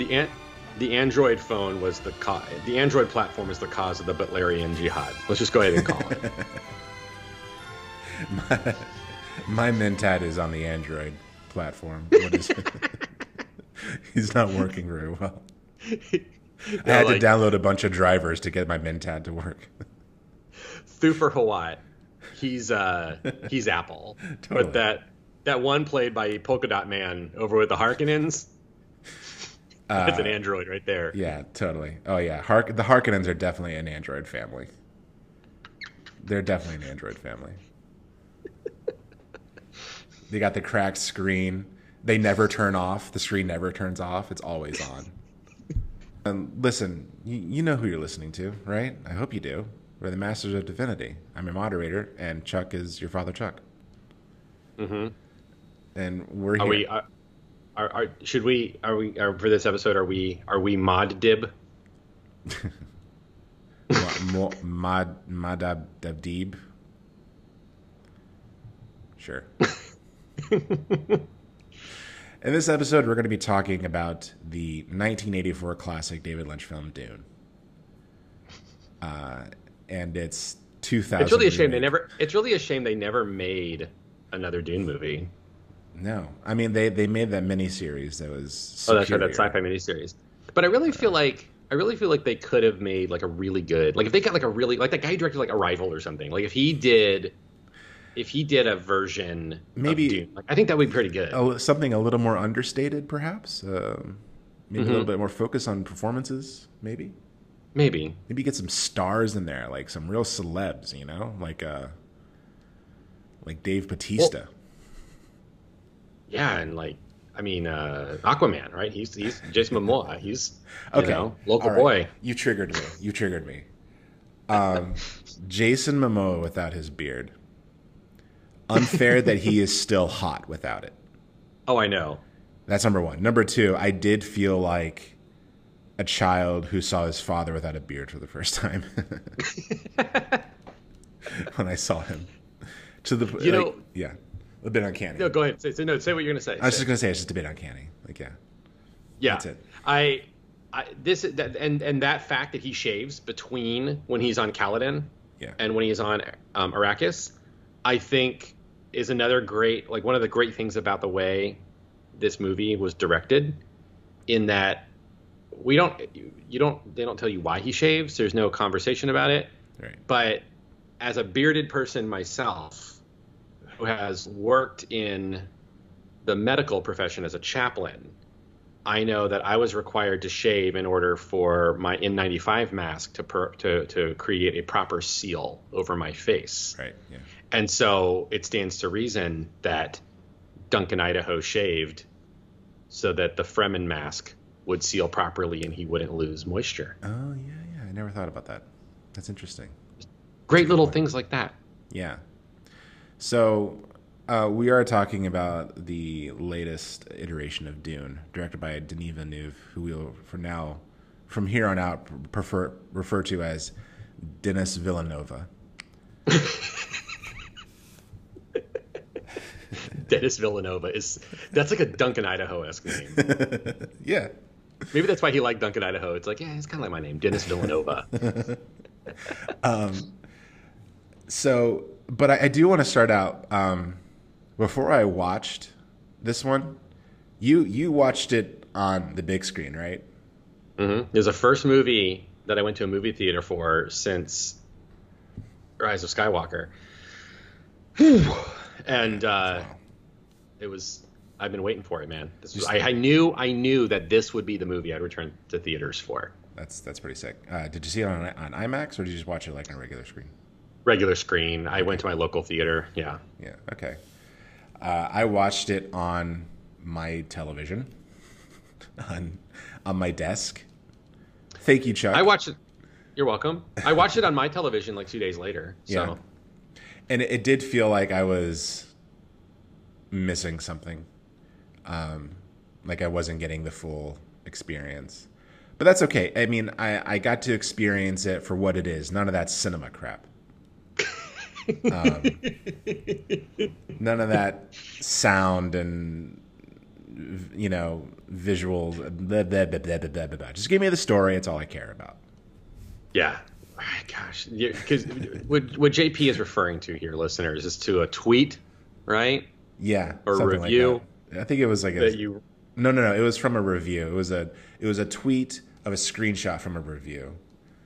The an- the Android phone was the co- the Android platform is the cause of the Butlerian jihad. Let's just go ahead and call it. my, my Mentat is on the Android platform. What is He's not working very well. I had like- to download a bunch of drivers to get my Mentat to work. Thufir Hawat, he's uh he's Apple, Totally. but that that one played by Polka Dot Man over with the Harkonnens, that's an Android right there. Uh, Yeah, totally. Oh yeah, Hark- the Harkonnens are definitely an Android family. They're definitely an Android family. They got the cracked screen. They never turn off. The screen never turns off. It's always on. And listen, you, you know who you're listening to, right? I hope you do. We're the Masters of Divinity. I'm your moderator, and Chuck is your father, Chuck. Mm-hmm. And we're here. Are we? Are, are, are should we? Are we? Are, for this episode, are we? Are we mod dib? Mo- mo- Mad Madab Dabdeeb. Sure. In this episode, we're going to be talking about the 1984 classic David Lynch film Dune, uh, and it's 2000. It's really a shame they never. It's really a shame they never made another Dune movie. No, I mean they they made that miniseries that was. Oh, that's right, that superior. sci-fi miniseries. But I really feel like I really feel like they could have made like a really good like if they got like a really like that guy who directed like Arrival or something. Like if he did, if he did a version, Maybe- Dune, like, I think that would be pretty good. Oh, something a little more understated, perhaps. Um, maybe Mm-hmm. a little bit more focus on performances. Maybe. Maybe. Maybe get some stars in there, like some real celebs, you know, like uh, like Dave Batista. Yeah, and like I mean, uh, Aquaman, right? He's he's Jason Momoa. He's you okay, know local right. boy. You triggered me. You triggered me. Um, Jason Momoa without his beard. Unfair that he is still hot without it. Oh, I know. That's number one. Number two, I did feel like a child who saw his father without a beard for the first time when I saw him. To the You like, know- yeah, a bit uncanny. No, go ahead. Say, say no. Say what you're gonna say. I was Say just gonna say it's just a bit uncanny. Like yeah, Yeah, That's it. I, I this that, and and that fact that he shaves between when he's on Caladan yeah, and when he's on um, Arrakis, I think is another great like one of the great things about the way this movie was directed, in that we don't you, you don't they don't tell you why he shaves. There's no conversation about it. right. But as a bearded person myself, who has worked in the medical profession as a chaplain, I know that I was required to shave in order for my N95 mask to per, to to create a proper seal over my face. Right. Yeah. And so it stands to reason that Duncan Idaho shaved so that the Fremen mask would seal properly and he wouldn't lose moisture. Oh yeah, yeah. I never thought about that. That's interesting. Great little things like that. Yeah. So uh, we are talking about the latest iteration of Dune, directed by Denis Villeneuve, who we'll, for now, from here on out, prefer refer to as Dennis Villanova. Dennis Villanova is that's like a Duncan Idaho esque name. Yeah. Maybe that's why he liked Duncan Idaho. It's like, yeah, it's kind of like my name, Dennis Villanova. So, but I, I do want to start out um, before I watched this one. You you watched it on the big screen, right? hmm It was the first movie that I went to a movie theater for since Rise of Skywalker. and uh, it was I've been waiting for it, man. This was, I, I knew I knew that this would be the movie I'd return to theaters for. That's that's pretty sick. Uh, did you see it on on IMAX or did you just watch it like on a regular screen? Regular screen. I went to my local theater. Yeah. Yeah. Okay. Uh, I watched it on my television, on on my desk. Thank you, Chuck. I watched it. You're welcome. I watched it on my television like two days later. So Yeah. and it, it did feel like I was missing something. Um, like I wasn't getting the full experience. But that's okay. I mean, I, I got to experience it for what it is. None of that cinema crap. Um, none of that sound and you know visuals. Blah, blah, blah. Just give me the story. It's all I care about. Yeah. Gosh, because what, what JP is referring to here, listeners, is to a tweet, right? Yeah, or review. Like. I think it was like a you no, no, no. It was from a review. It was a it was a tweet of a screenshot from a review.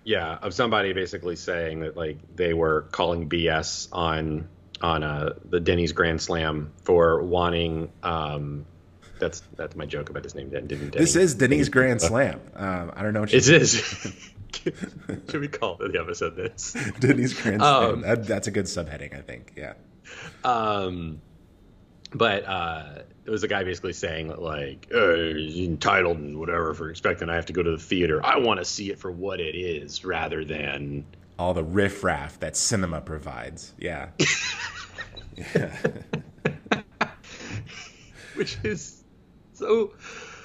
Yeah, of somebody basically saying that like they were calling BS on on uh, the Denny's Grand Slam for wanting. Um, that's that's my joke about his name. Didn't Denny. This is Denny's Grand Slam. Um, I don't know what you It is. Should we call the episode this? Denny's Grand Slam. Um, that, that's a good subheading, I think. Yeah. Um, but uh, it was a guy basically saying like uh, he's entitled and whatever for expecting I have to go to the theater. I want to see it for what it is rather than All the riffraff that cinema provides. Yeah. yeah. which is so.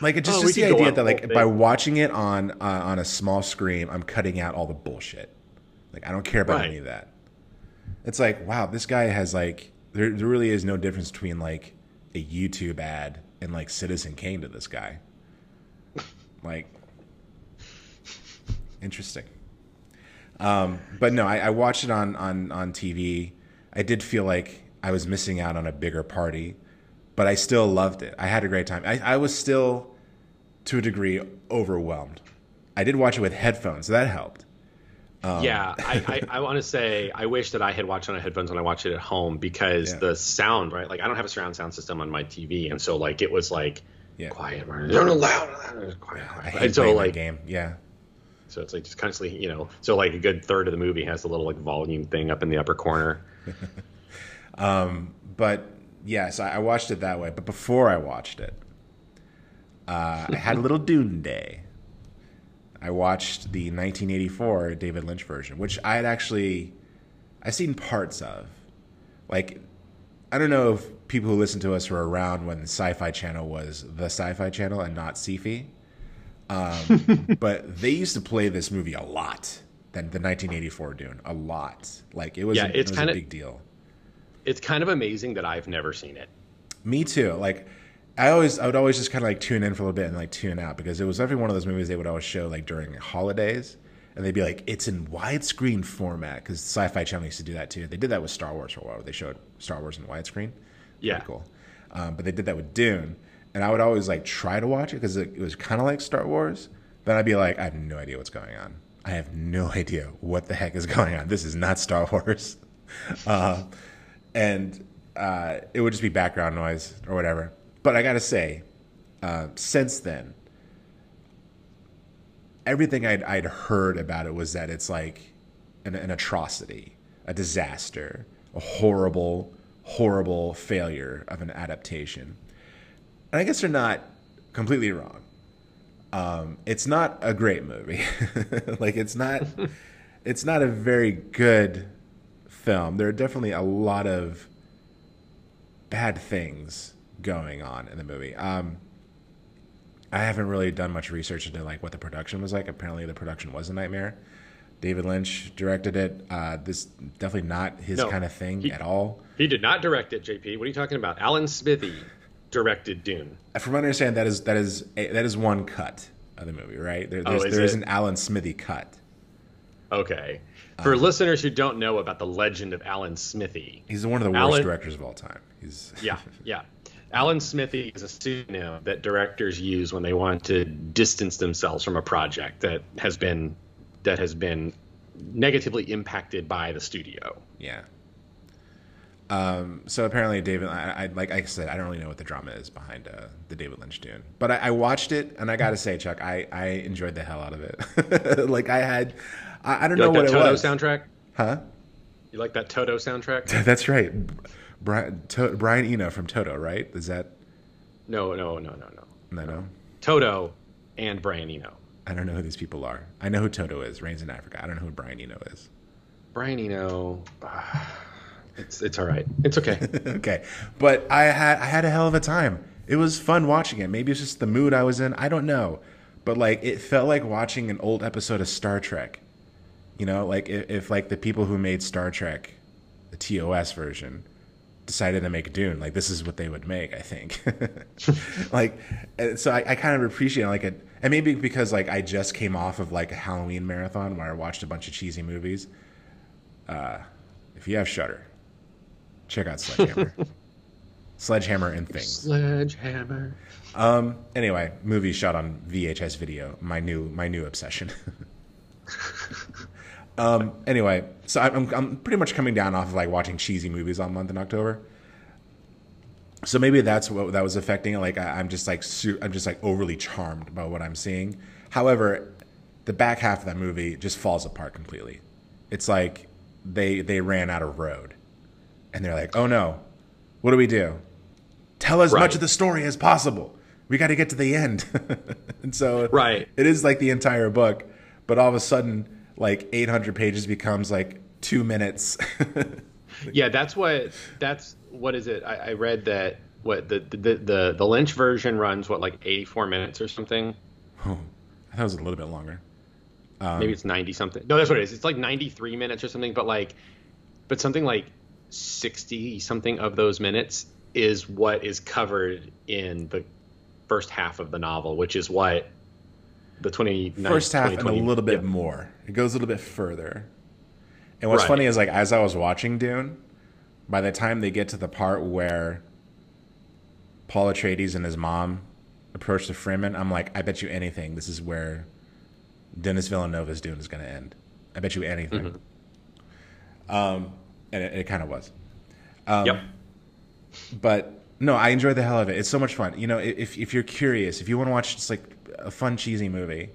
Like it just, Oh, just the idea that like whole by watching it on uh, on a small screen, I'm cutting out all the bullshit. Like I don't care about Right. any of that. It's like wow, this guy has like there, there really is no difference between like a YouTube ad and like Citizen Kane to this guy. Like interesting. Um, but no, I, I watched it on, on on TV. I did feel like I was missing out on a bigger party, but I still loved it. I had a great time. I, I was still, to a degree, overwhelmed. I did watch it with headphones, so that helped. Um, yeah, I, I, I want to say I wish that I had watched on headphones when I watched it at home because Yeah. the sound, right? Like I don't have a surround sound system on my TV, and so like it was like Yeah. quiet, right? Don't loud, loud, quiet, I quiet. hate And so playing like game. Yeah, So it's like just constantly, you know, so like a good third of the movie has the little like volume thing up in the upper corner. um, but yes, I, I watched it that way. But before I watched it, uh, I had a little Dune day. I watched the 1984 David Lynch version, which I had actually I seen parts of. Like, I don't know if people who listen to us were around when the Sci-Fi Channel was the Sci-Fi Channel and not Syfy. Um, but they used to play this movie a lot. Than the 1984 Dune, a lot. Like it was, Yeah, a, it's it was kinda- big deal. It's kind of amazing that I've never seen it. Me too. Like I always I would always just kind of like tune in for a little bit and like tune out because it was every one of those movies they would always show like during holidays and they'd be like it's in widescreen format because Sci-Fi Channel used to do that too. They did that with Star Wars for a while. They showed Star Wars in widescreen. Yeah. Pretty cool. Um, but they did that with Dune, and I would always like try to watch it because it, it was kind of like Star Wars. Then I'd be like, I have no idea what's going on. I have no idea what the heck is going on. This is not Star Wars. Uh, and uh, it would just be background noise or whatever. But I gotta say, uh, since then, everything I'd, I'd heard about it was that it's like an, an atrocity, a disaster, a horrible, horrible failure of an adaptation. And I guess they're not completely wrong. Um, it's not a great movie. like it's not, it's not a very good film. There are definitely a lot of bad things going on in the movie. Um, I haven't really done much research into like what the production was like. Apparently, the production was a nightmare. David Lynch directed it. Uh, this definitely not his No, kind of thing he- at all. He did not direct it, JP. What are you talking about? Alan Smithee directed Dune. From what I understand, that is that is a, that is one cut of the movie, right? There, Oh, there's, is there is an Alan Smithee cut. Okay. For listeners who don't know about the legend of Alan Smithee, He's one of the worst Alan- directors of all time. He's yeah, yeah. Alan Smithee is a pseudonym that directors use when they want to distance themselves from a project that has been that has been negatively impacted by the studio. Yeah. Um, so apparently, David, I, I like I said, I don't really know what the drama is behind uh, the David Lynch Dune, but I, I watched it, and I got to say, Chuck, I, I enjoyed the hell out of it. like I had, I, I don't You know like what that it Toto was, soundtrack? huh? You like that Toto soundtrack? That's right, Brian, to, Brian Eno from Toto, right? Is that No, no, no, no, no. no, no? Toto and Brian Eno. I don't know who these people are. I know who Toto is. Rains in Africa. I don't know who Brian Eno is. Brian Eno. ah, it's it's all right. It's okay. okay, but I had I had a hell of a time. It was fun watching it. Maybe it's just the mood I was in. I don't know, but like it felt like watching an old episode of Star Trek. You know, like if, if like the people who made Star Trek the TOS version, decided to make Dune. Like this is what they would make, I think. like, so I, I, kind of appreciate like it, and maybe because like I just came off of like a Halloween marathon where I watched a bunch of cheesy movies. Uh, if you have Shudder, check out Sledgehammer. Sledgehammer and things. Sledgehammer. Um. Anyway, movie shot on VHS video. My new my new obsession. Um. Anyway, so I'm I'm pretty much coming down off of like watching cheesy movies all month in October. So maybe that's what that was affecting it. Like I, am just like su- I'm just like overly charmed by what I'm seeing. However, the back half of that movie just falls apart completely. It's like they they ran out of road, and they're like, oh no, what do we do? Tell as right. much of the story as possible we got to get to the end. and so right. it is like the entire book, but all of a sudden, like 800 pages becomes like two minutes. yeah, that's what, that's, what is it? I, I read that, what, the, the, the, the Lynch version runs, what, like 84 minutes or something? Oh, I thought it was a little bit longer. Um, Maybe it's 90 something. No, that's what it is. It's like 93 minutes or something, but like, but something like 60 something of those minutes is what is covered in the first half of the novel, which is what the 20 first half and a little bit yeah. more. It goes a little bit further. And what's right. funny is like as I was watching Dune, by the time they get to the part where Paul Atreides and his mom approach the Fremen, I'm like, I bet you anything this is where Denis Villeneuve's Dune is going to end. I bet you anything. Mm-hmm. Um, and it, it kind of was. Um, yep. But no, I enjoy the hell of it. It's so much fun. You know, if if you're curious, if you want to watch just like a fun cheesy movie,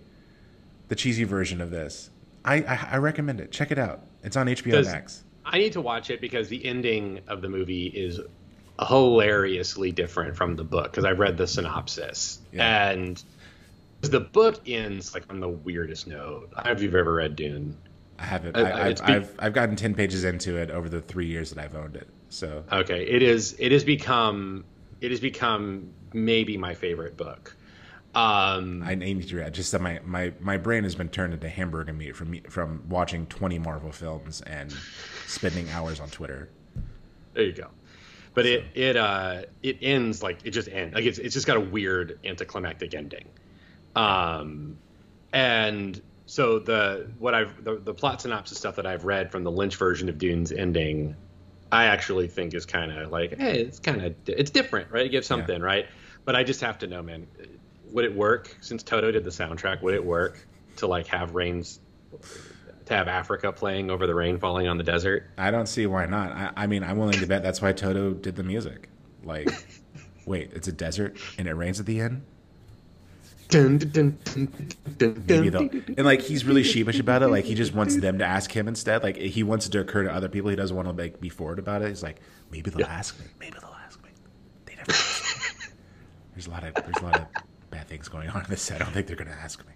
the cheesy version of this, I I, I recommend it. Check it out. It's on HBO Max. I need to watch it because the ending of the movie is hilariously different from the book because I read the synopsis yeah. and the book ends like on the weirdest note. I don't know if you've ever read Dune. I haven't. Uh, I, have I've, I've gotten ten pages into it over the three years that I've owned it. So okay, it is. It has become. It has become maybe my favorite book. Um, I need to read. Just that my, my, my brain has been turned into hamburger meat from from watching twenty Marvel films and spending hours on Twitter. There you go. But so. it it uh it ends like it just ends like it's it's just got a weird anticlimactic ending. Um, and so the what I've the, the plot synopsis stuff that I've read from the Lynch version of Dune's ending, I actually think is kind of like, hey, it's kind of it's different, right? It gives something, yeah. right? But I just have to know, man, would it work since Toto did the soundtrack? Would it work to like have rains? To have Africa playing over the rain falling on the desert, I don't see why not. I, I mean, I'm willing to bet that's why Toto did the music. Like, wait, it's a desert and it rains at the end. Dun, dun, dun, Maybe they'll, and like he's really sheepish about it. Like he just wants them to ask him instead. Like he wants it to occur to other people. He doesn't want to like be forward about it. He's like, maybe they'll yeah. ask me. Maybe they'll ask me. They never. Ask me. There's a lot of there's a lot of bad things going on in this set. I don't think they're gonna ask me.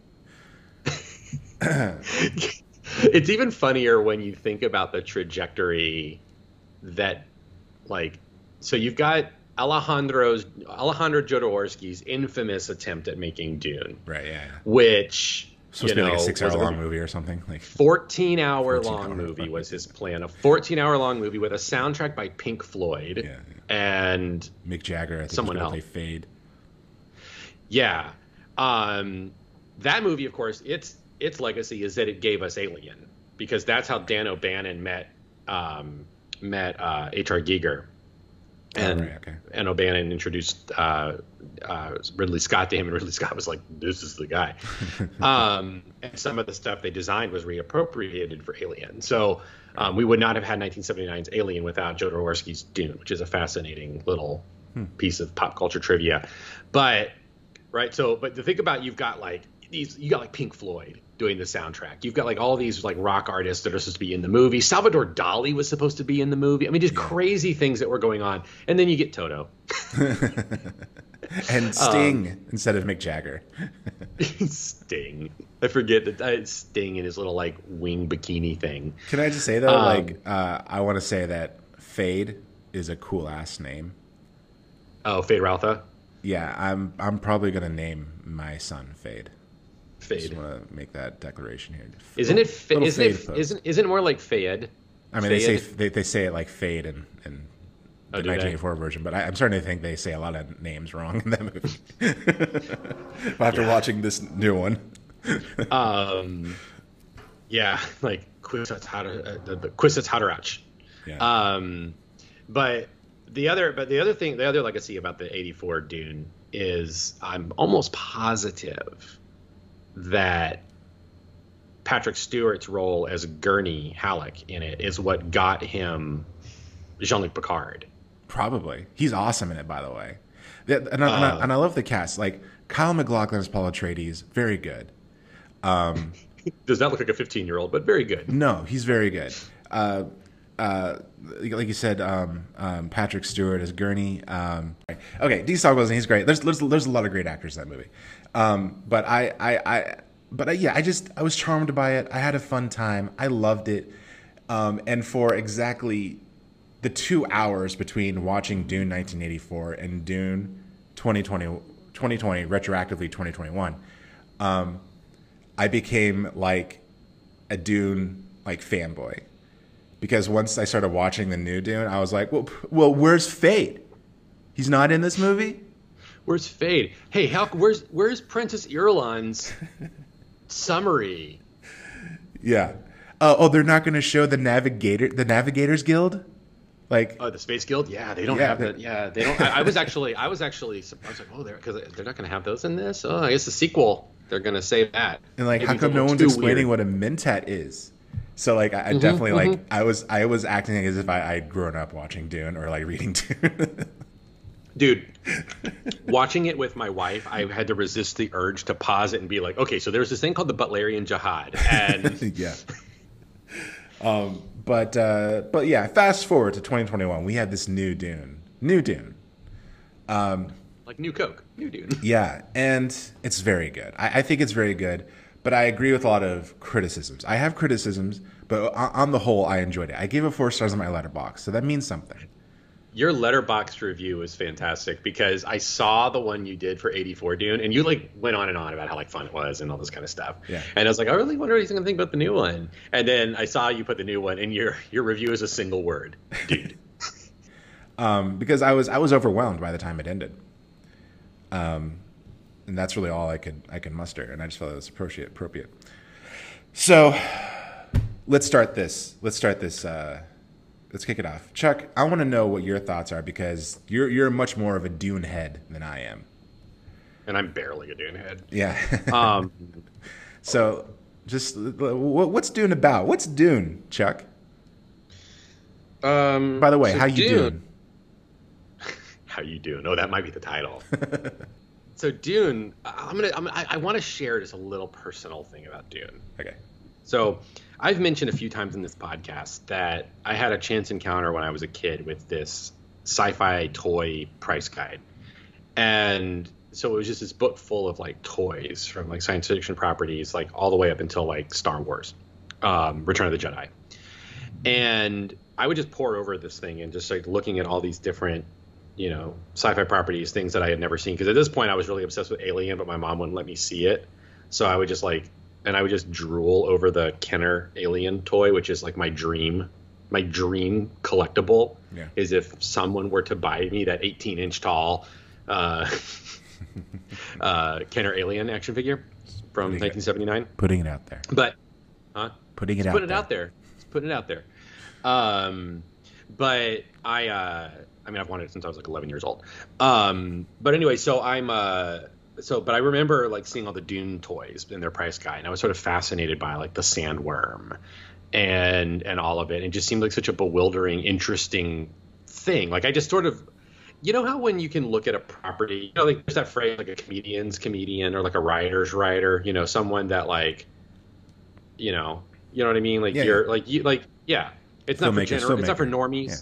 it's even funnier when you think about the trajectory that, like, so you've got Alejandro's Alejandro Jodorowsky's infamous attempt at making Dune. Right. Yeah. yeah. Which supposed to be like a six hour long movie or something. Like 14 hour 14 long hour movie was his plan. A 14 hour long movie with a soundtrack by Pink Floyd yeah. and Mick Jagger. I think someone else. Play Fade. Yeah. Um, that movie, of course, its its legacy is that it gave us Alien because that's how Dan O'Bannon met um, met uh, H.R. Giger and oh, right, okay. and O'Bannon introduced uh, uh, Ridley Scott to him, and Ridley Scott was like, "This is the guy." um, and some of the stuff they designed was reappropriated for Alien, so um, we would not have had 1979's Alien without Jodorowsky's Dune, which is a fascinating little hmm. piece of pop culture trivia. But right, so but to think about, you've got like these, you got like Pink Floyd, doing the soundtrack. You've got like all these like rock artists that are supposed to be in the movie. Salvador Dali was supposed to be in the movie. I mean, just yeah. crazy things that were going on. And then you get Toto. and Sting um, instead of Mick Jagger. Sting. I forget that uh, Sting in his little like wing bikini thing. Can I just say though, um, like uh, I want to say that Fade is a cool ass name. Oh, Feyd-Rautha. Yeah, I'm I'm probably gonna name my son Fade. Fade. Just want to make that declaration here. Isn't it? Fa- isn't it? Isn't isn't it more like Fayed? I mean, they say they, they say it like fade and in the Oh, do they? 1984 version, but I, I'm starting to think they say a lot of names wrong in that movie. After watching this new one, um, yeah, like Kwisatz Hader- uh, the, the Kwisatz Haderach. yeah, Um, but the other, but the other thing, the other legacy about the '84 Dune is I'm almost positive that Patrick Stewart's role as Gurney Halleck in it is what got him Jean-Luc Picard. probably he's awesome in it. By the way, and I, and, I, Uh. and I love the cast. Like Kyle MacLachlan as Paul Atreides, very good. Does not look like a 15 year old, but very good. No, he's very good. Uh, uh, like you said, um, um, Patrick Stewart as Gurney. Um, okay, D. Sogleson, he's great. There's, there's there's a lot of great actors in that movie. Um, but I, I, I but I, yeah, I just I was charmed by it. I had a fun time. I loved it. Um, and for exactly the two hours between watching Dune 1984 and Dune 2020, 2020 retroactively 2021, um, I became like a Dune like fanboy because once I started watching the new Dune, I was like, well, well, where's Fate? He's not in this movie. Where's Fade? Hey, how, where's where's Princess Irulan's summary? Yeah. Oh, oh, they're not going to show the navigator, the Navigators Guild. Like, Oh, the Space Guild? Yeah, they don't Yeah, have that. Yeah, they don't. I, I was actually, I was actually, surprised, like, oh, they're because they're not going to have those in this. Oh, I guess the sequel they're going to say that. and like, Maybe how come no one's explaining weird. what a mentat is? So like, I, I definitely like, I was, I was acting as if I, I'd grown up watching Dune or like reading Dune. Dude, watching it with my wife, I had to resist the urge to pause it and be like, okay, so there's this thing called the Butlerian Jihad, and yeah. Um, but uh, but yeah, fast forward to 2021, we have this new Dune, new Dune. like New Coke, New Dune. Yeah, and it's very good. I, I think it's very good, but I agree with a lot of criticisms. I have criticisms, but on, the whole, I enjoyed it. I gave it four stars on my Letterboxd, so that means something. Your Letterboxd review is fantastic because I saw the one you did for 84 Dune, and you like went on and on about how like fun it was and all this kind of stuff. Yeah. And I was like, I really wonder what he's going to think about the new one. And then I saw you put the new one, and your your review is a single word, dude. Um, because I was I was overwhelmed by the time it ended. Um, and that's really all I could I could muster, and I just felt it was appropriate. Appropriate. So, let's start this. Let's start this. Uh, let's kick it off. Chuck, I want to know what your thoughts are because you're you're much more of a Dune head than I am. and I'm barely a Dune head. Yeah. Um, so, just what's Dune about? What's Dune, Chuck? um, By the way, so how you Dune- doing? How you doing? Oh, that might be the title. so Dune, I'm gonna, I'm, I, I want to share just a little personal thing about Dune. Okay. So I've mentioned a few times in this podcast that I had a chance encounter when I was a kid with this sci-fi toy price guide, and so it was just this book full of like toys from like science fiction properties, like all the way up until like Star Wars, um, Return of the Jedi, and I would just pour over this thing and just like looking at all these different you know sci-fi properties things that i had never seen. Because at this point i was really obsessed with alien but my mom wouldn't let me see it. So i would just like and i would just drool over the kenner alien toy which is like my dream my dream collectible Yeah. is if someone were to buy me that 18 inch tall uh, uh, kenner alien action figure from good. 1979 Putting it out there. but huh Putting it out put it there. out there. Just put it out there. Um, but I, uh, I mean, I've wanted it since I was like 11 years old. Um, but anyway, so I'm, uh, so, but I remember like seeing all the Dune toys in their price guide, and I was sort of fascinated by like the sandworm and and all of it. It just seemed like such a bewildering, interesting thing. Like I just sort of, you know how when you can look at a property, you know, like there's that phrase like a comedian's comedian or like a writer's writer, you know, someone that like, you know, you know what I mean? Like Yeah, you're yeah. like you like yeah. It's not general. It's not for normies. Yeah.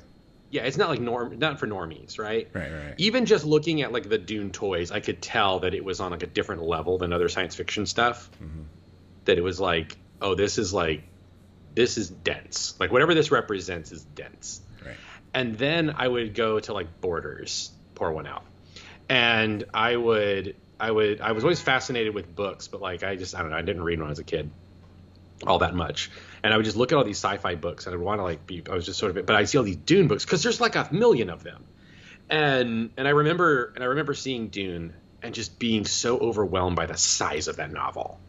It's not like norm. Not for normies, right? Right, right, right. Even just looking at like the Dune toys, I could tell that it was on like a different level than other science fiction stuff. Mm-hmm. That it was like, oh, this is like, this is dense. Like whatever this represents is dense. Right. And then I would go to like Borders, pour one out, and I would, I would, I was always fascinated with books, but like I just, I don't know, I didn't read when I was a kid. All that much. And I would just look at all these sci-fi books, and I'd want to like be. I was just sort of, but I see all these Dune books because there's like a million of them, and and I remember and I remember seeing Dune and just being so overwhelmed by the size of that novel,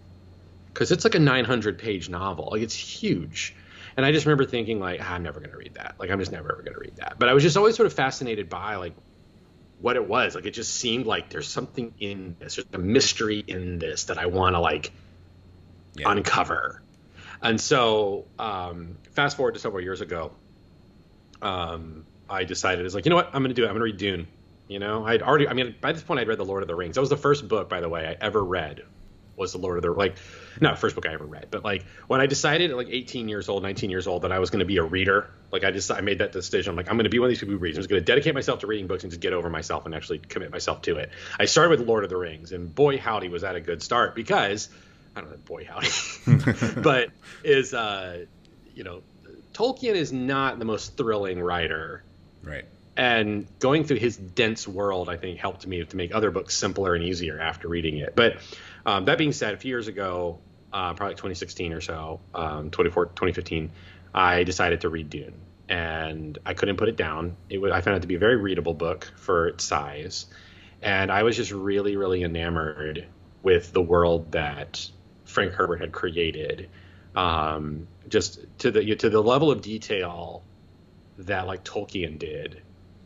because it's like a 900 page novel, like it's huge. And I just remember thinking like, ah, I'm never going to read that. Like I'm just never ever going to read that. But I was just always sort of fascinated by like what it was. Like it just seemed like there's something in this, there's a mystery in this that I want to like yeah. uncover. And so, um, fast forward to several years ago, um, I decided it's like, you know what, I'm going to do it. I'm going to read Dune. You know, I'd already, I mean, by this point, I'd read The Lord of the Rings. That was the first book, by the way, I ever read was The Lord of the, like, not first book I ever read, but like when I decided at like 18 years old, 19 years old, that I was going to be a reader, like I just, I made that decision. I'm like, I'm going to be one of these people who reads. I'm just going to dedicate myself to reading books and just get over myself and actually commit myself to it. I started with Lord of the Rings, and boy, howdy, was that a good start because I don't know, boy howdy, but is uh, you know, Tolkien is not the most thrilling writer, right? And going through his dense world, I think, helped me to make other books simpler and easier after reading it. But um, that being said, a few years ago, uh, probably 2016 or so, um, 2015, I decided to read Dune, and I couldn't put it down. It was, I found it to be a very readable book for its size, and I was just really, really enamored with the world that Frank Herbert had created, um, just to the to the level of detail that like Tolkien did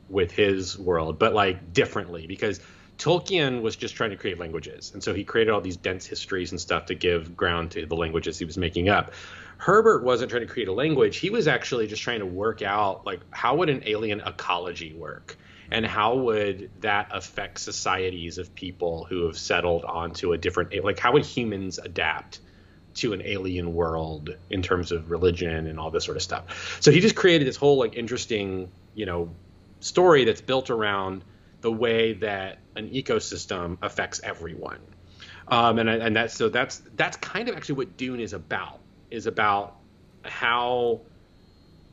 with his world, but like differently because Tolkien was just trying to create languages, and so he created all these dense histories and stuff to give ground to the languages he was making up. Herbert wasn't trying to create a language; he was actually just trying to work out like how would an alien ecology work, and how would that affect societies of people who have settled onto a different like how would humans adapt to an alien world in terms of religion and all this sort of stuff? So he just created this whole like interesting you know story that's built around the way that an ecosystem affects everyone. Um, and and that's so that's that's kind of actually what dune is about is about how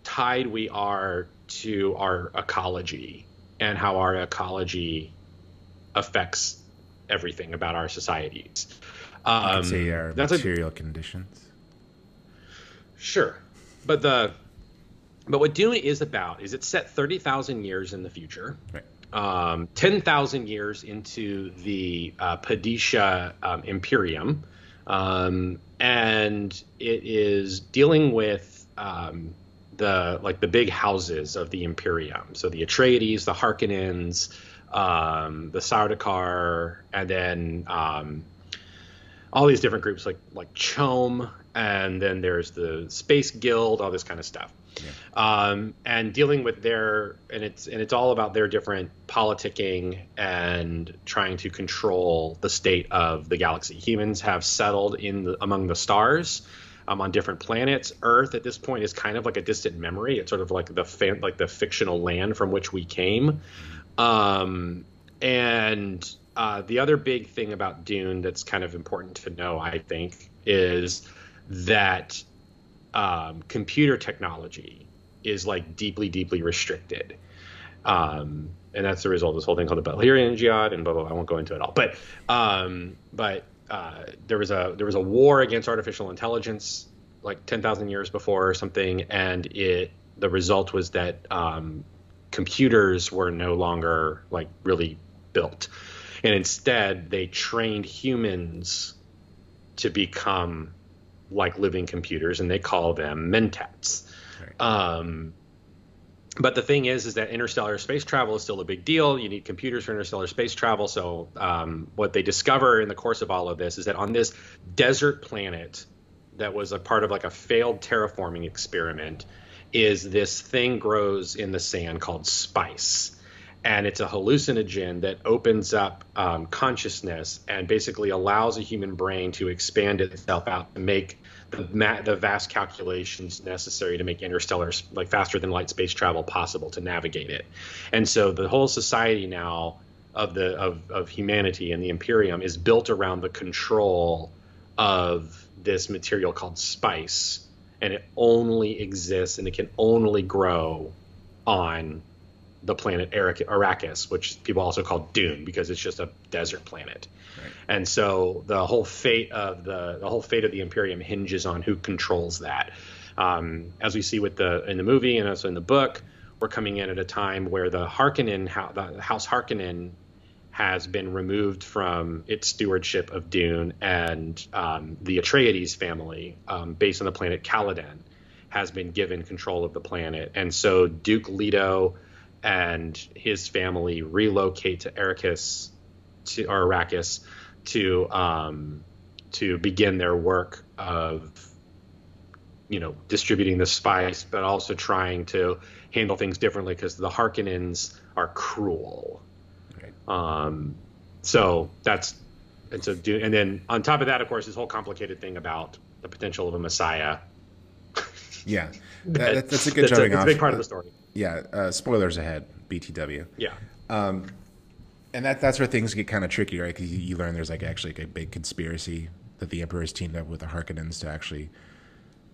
tied we are to our ecology and how our ecology affects everything about our societies. Um, say our material a, conditions. Sure, but the but what Dune is about is it's set thirty thousand years in the future. Right. Um, 10,000 years into the uh, Padishah um, Imperium. Um, and it is dealing with um, the like the big houses of the Imperium. So the Atreides, the Harkonnens, um, the Sardaukar, and then um, all these different groups like like CHOAM, and then there's the Space Guild, all this kind of stuff. Yeah. Um, and dealing with their and it's and it's all about their different politicking and trying to control the state of the galaxy. Humans have settled in the, among the stars, um, on different planets. Earth at this point is kind of like a distant memory. It's sort of like the fan, like the fictional land from which we came. Um, and uh, the other big thing about Dune that's kind of important to know, I think, is that um, computer technology is like deeply, deeply restricted. Um, and that's the result of this whole thing called the Butlerian Jihad and blah, blah, blah. I won't go into it all. But, um, but uh, there was a there was a war against artificial intelligence like 10,000 years before or something, and it the result was that um, computers were no longer like really built, and instead they trained humans to become like living computers, and they call them mentats. Right. Um, but the thing is, is that interstellar space travel is still a big deal. You need computers for interstellar space travel. So um, what they discover in the course of all of this is that on this desert planet that was a part of like a failed terraforming experiment, is this thing grows in the sand called spice. And it's a hallucinogen that opens up um, consciousness and basically allows a human brain to expand itself out and make the, the vast calculations necessary to make interstellar like faster than light space travel possible to navigate it. And so the whole society now of the of, of humanity and the imperium is built around the control of this material called spice and it only exists and it can only grow on the planet Arrakis, which people also call Dune because it's just a desert planet. Right. And so the whole fate of the the whole fate of the Imperium hinges on who controls that. Um, as we see with the in the movie and also in the book, we're coming in at a time where the Harkonnen, the House Harkonnen, has been removed from its stewardship of Dune, and um, the Atreides family, um, based on the planet Caladan, has been given control of the planet. And so Duke Leto and his family relocate to Arrakis, to or Arrakis, to um, to begin their work of you know distributing the spice, but also trying to handle things differently because the Harkonnens are cruel. Right. Um, so that's and so do and then on top of that, of course, this whole complicated thing about the potential of a Messiah. Yeah, that, that's a good that's jumping a, off. a big part of the story. Yeah, uh, spoilers ahead. BTW. Yeah. Um, and that that's where things get kind of tricky, right? Because you, you, learn there's like actually like a big conspiracy that the Emperor has teamed up with the Harkonnens to actually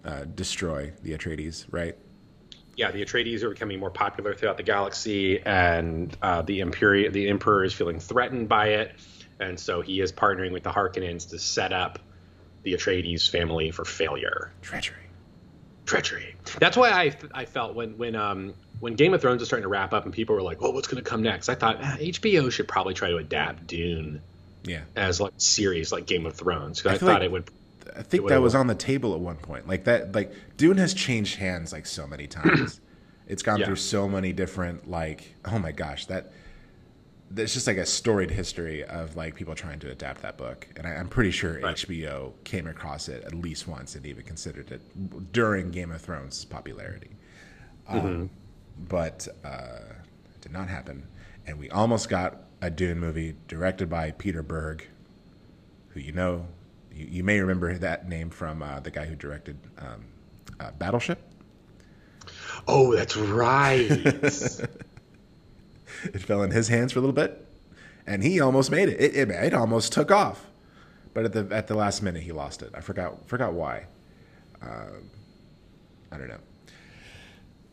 uh, destroy the Atreides, right? yeah, the Atreides are becoming more popular throughout the galaxy, and uh, the Imperial, the Emperor is feeling threatened by it, and so he is partnering with the Harkonnens to set up the Atreides family for failure. Treachery. Treachery. That's why I, I felt when when um when Game of Thrones was starting to wrap up and people were like, "Well, what's going to come next?" I thought ah, HBO should probably try to adapt Dune, yeah, as like series like Game of Thrones I, I thought like it would I think that was on the table at one point. Like that, like Dune has changed hands like so many times. it's gone yeah. through so many different like. Oh my gosh, that there's just like a storied history of like people trying to adapt that book, and I, am pretty sure right. HBO came across it at least once and even considered it during Game of Thrones' popularity. Um, mm-hmm. Um, but uh, it did not happen, and we almost got a Dune movie directed by Peter Berg, who you know you, you may remember that name from uh, the guy who directed um, uh, Battleship. Oh, that's right. it fell in his hands for a little bit, and he almost made it. It, it. it, almost took off, but at the at the last minute he lost it. I forgot forgot why. Uh, I don't know.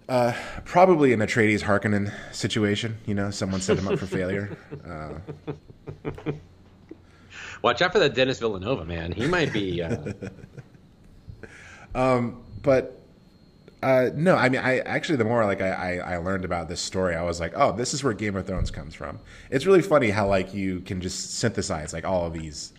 Uh, probably an Atreides Harkonnen situation. You know, someone set him up for failure. Uh, Watch out for that Dennis Villeneuve, man. He might be. Uh... um, but uh, no, I mean, I actually the more like I, I, I, learned about this story, I was like, oh, this is where Game of Thrones comes from. It's really funny how like you can just synthesize like all of these.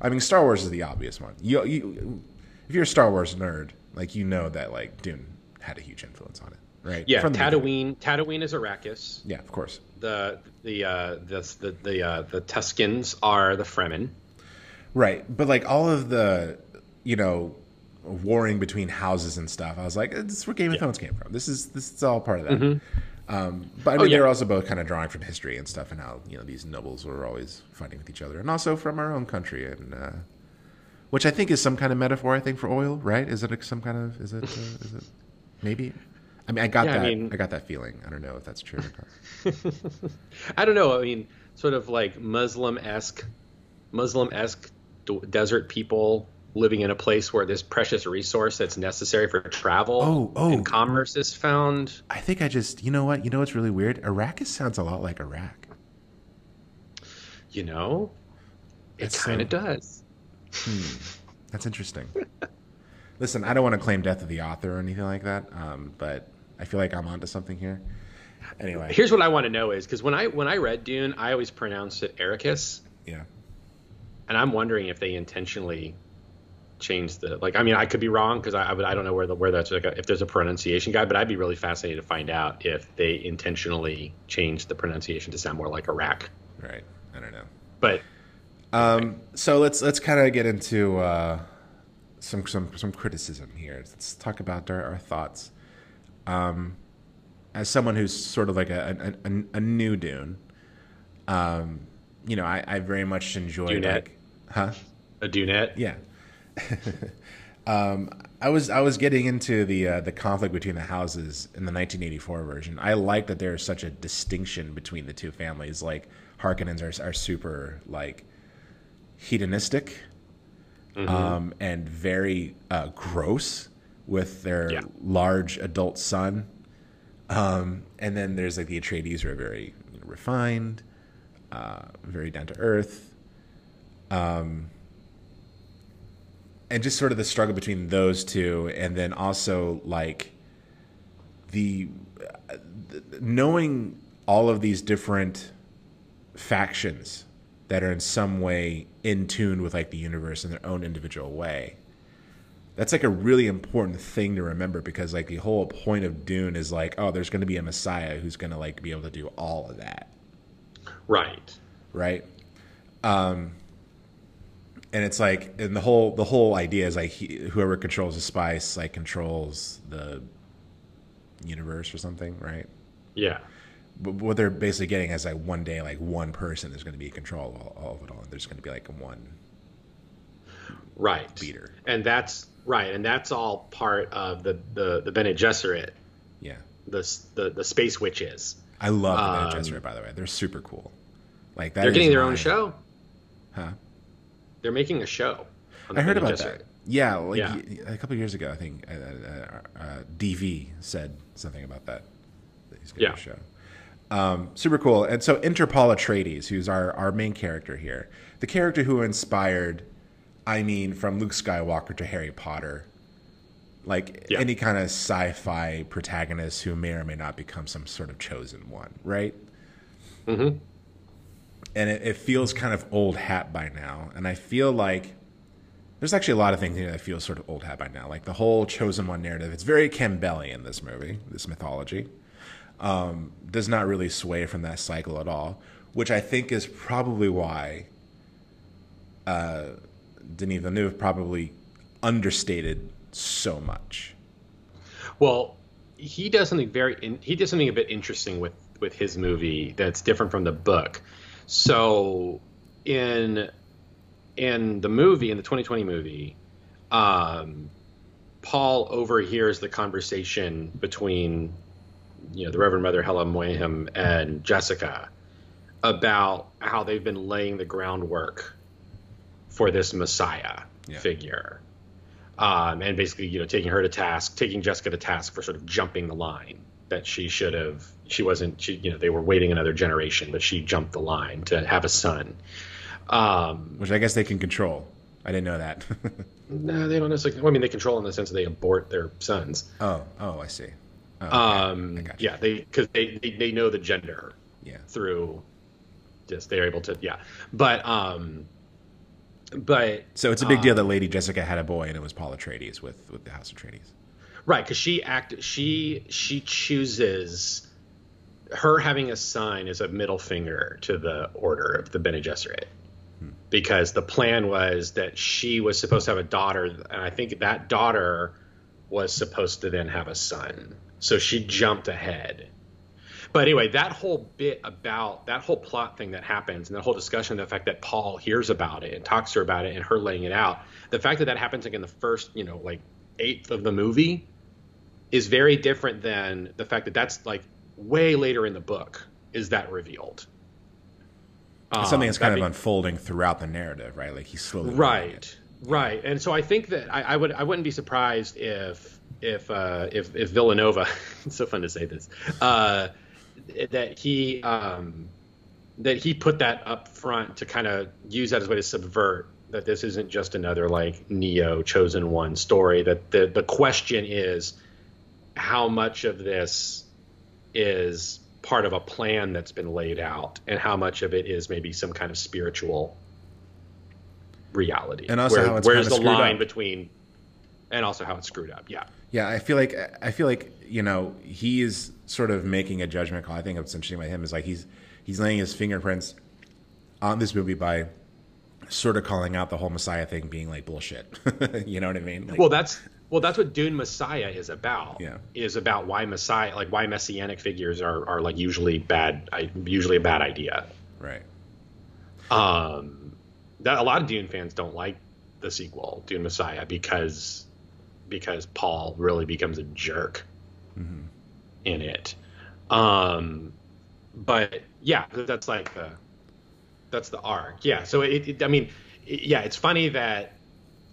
I mean, Star Wars is the obvious one. You, you if you're a Star Wars nerd, like you know that like Dune had a huge influence on it, right? Yeah, From Tatooine. Tatooine is Arrakis. Yeah, of course. The the uh, the the the, uh, the Tuskens are the Fremen. Right. But like all of the, you know, warring between houses and stuff, I was like, this is where Game of yeah. Thrones came from. This is this is all part of that. Mm-hmm. Um, but I oh, mean, oh, yeah. they're also both kind of drawing from history and stuff, and how you know these nobles were always fighting with each other, and also from our own country, and uh, which I think is some kind of metaphor. I think for oil, right? Is it some kind of? Is it? Uh, is it? Maybe. I mean, I got yeah, that. I, mean, I got that feeling. I don't know if that's true or not. I don't know. I mean, sort of like Muslim esque, Muslim esque desert people living in a place where this precious resource that's necessary for travel oh, oh. and commerce is found. I think I just, you know what? You know what's really weird? Arrakis sounds a lot like Iraq. You know, it kind of so... does. Hmm. That's interesting. Listen, I don't want to claim death of the author or anything like that, um, but I feel like I'm onto something here. Anyway, here's what I want to know is because when I when I read Dune, I always pronounced it Arrakis. Yeah and I'm wondering if they intentionally changed the like. I mean, I could be wrong because I, I, I don't know where the where that's like a, if there's a pronunciation guide, but I'd be really fascinated to find out if they intentionally changed the pronunciation to sound more like Iraq. Right. I don't know. But um, so let's let's kind of get into uh, some some some criticism here. Let's talk about our, our thoughts. Um, as someone who's sort of like a a, a, a new Dune, um, you know, I, I very much enjoy like Huh? A Dunette? Yeah. um, I was I was getting into the uh, the conflict between the houses in the 1984 version. I like that there's such a distinction between the two families. Like Harkonnens are are super like hedonistic mm-hmm. um, and very uh, gross with their yeah. large adult son. Um, and then there's like the Atreides who are very you know, refined, uh, very down to earth. Um, and just sort of the struggle between those two, and then also like the, the knowing all of these different factions that are in some way in tune with like the universe in their own individual way. That's like a really important thing to remember because like the whole point of Dune is like, oh, there's going to be a Messiah who's going to like be able to do all of that. Right. Right. Um, and it's like, and the whole the whole idea is like he, whoever controls the spice like controls the universe or something, right? Yeah. But what they're basically getting is like one day, like one person is going to be in control of all, all of it all. And there's going to be like one right beater, and that's right, and that's all part of the the the Bene Gesserit. Yeah. The the the space witches. I love the Bene Um, Gesserit, by the way. They're super cool. Like that. They're getting their my- own show. Huh? They're making a show. I heard about that. Yeah, like Yeah. a couple of years ago, I think uh, uh, uh, DV said something about that. that he's getting Yeah. a show. Um, super cool. And so enter Paul Atreides, who's our, our main character here, the character who inspired, I mean, from Luke Skywalker to Harry Potter, like Yeah. any kind of sci-fi protagonist who may or may not become some sort of chosen one, right? Mhm. And it, it feels kind of old hat by now, and I feel like there's actually a lot of things here that feel sort of old hat by now, like the whole chosen one narrative. It's very Campbellian. This movie, this mythology, um, does not really sway from that cycle at all, which I think is probably why uh, Denis Villeneuve probably understated so much. Well, he does something very in, he does something a bit interesting with with his movie that's different from the book. So in in the movie in the 2020 movie, um, Paul overhears the conversation between you know the Reverend Mother Helen Mohiam and Jessica about how they've been laying the groundwork for this Messiah Yeah. figure um, and basically you know taking her to task taking jessica to task for sort of jumping the line that she should have she wasn't she you know they were waiting another generation but she jumped the line to have a son um, Which I guess they can control. I didn't know that. no they don't necessarily well, i mean they control in the sense that they abort their sons oh, oh, I see. Oh, um, I yeah they because they, they they know the gender Yeah. through just they're able to yeah but um but So it's a big deal Uh, that Lady Jessica had a boy, and it was Paul Atreides with with the House of Atreides. Right, because she act she she chooses her having a sign is a middle finger to the order of the Bene Gesserit. Hmm. Because the plan was that she was supposed to have a daughter, and I think that daughter was supposed to then have a son. So she jumped ahead. But anyway, that whole bit about that whole plot thing that happens, and the whole discussion, the fact that Paul hears about it and talks to her about it, and her laying it out, the fact that that happens like in the first, you know, like eighth of the movie, is very different than the fact that that's like way later in the book is that revealed. It's something Um, that's kind that of be- unfolding throughout the narrative, right? Like he's slowly right right and so i think that i, I would i wouldn't be surprised if if uh if, if villanova it's so fun to say this uh that he um that he put that up front to kind of use that as a way to subvert that this isn't just another like neo chosen one story that the the question is how much of this is part of a plan that's been laid out and how much of it is maybe some kind of spiritual reality And also Where- how it's where's the line up. between and also how it's screwed up yeah Yeah, I feel like I feel like you know he is sort of making a judgment call. I think what's interesting about him is like he's he's laying his fingerprints on this movie by sort of calling out the whole Messiah thing being like bullshit. you know what I mean? Like, well that's well that's what dune messiah is about Yeah. is about why messiah like why messianic figures are, are like usually bad usually a bad idea right. um that a lot of dune fans don't like the sequel dune messiah because because paul really becomes a jerk in it um but yeah that's like the that's the arc yeah so it, it i mean it, yeah it's funny that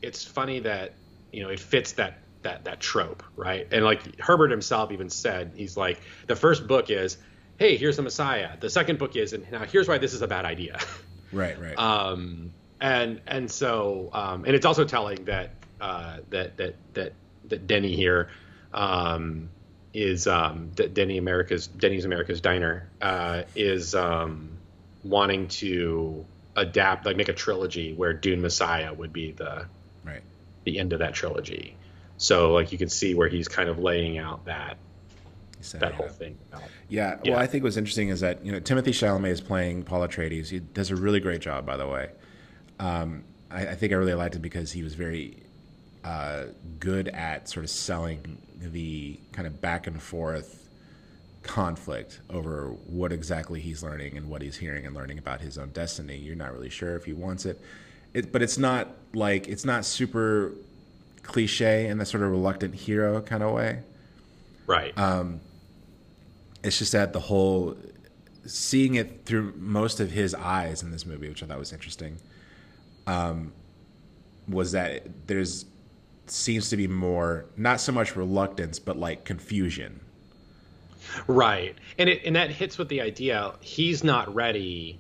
it's funny that you know it fits that that that trope, right? And like Herbert himself even said, he's like the first book is, hey, here's the Messiah. The second book is, and now here's why this is a bad idea. Right, right. Um, and and so um, and it's also telling that uh, that that that that Denny here um, is um, that Denny America's Denny's America's Diner uh, is um, wanting to adapt like make a trilogy where Dune Messiah would be the right. The end of that trilogy. So like you can see where he's kind of laying out that that whole thing. Yeah. Yeah. Well, I think what's interesting is that you know Timothée Chalamet is playing Paul Atreides. He does a really great job, by the way. Um, I, I think I really liked it because he was very uh, good at sort of selling the kind of back and forth conflict over what exactly he's learning and what he's hearing and learning about his own destiny. You're not really sure if he wants it, it but it's not like it's not super cliche in the sort of reluctant hero kind of way Right. Um, it's just that the whole seeing it through most of his eyes in this movie, which I thought was interesting, um, was that there's seems to be more not so much reluctance but like confusion. Right. And it and that hits with the idea he's not ready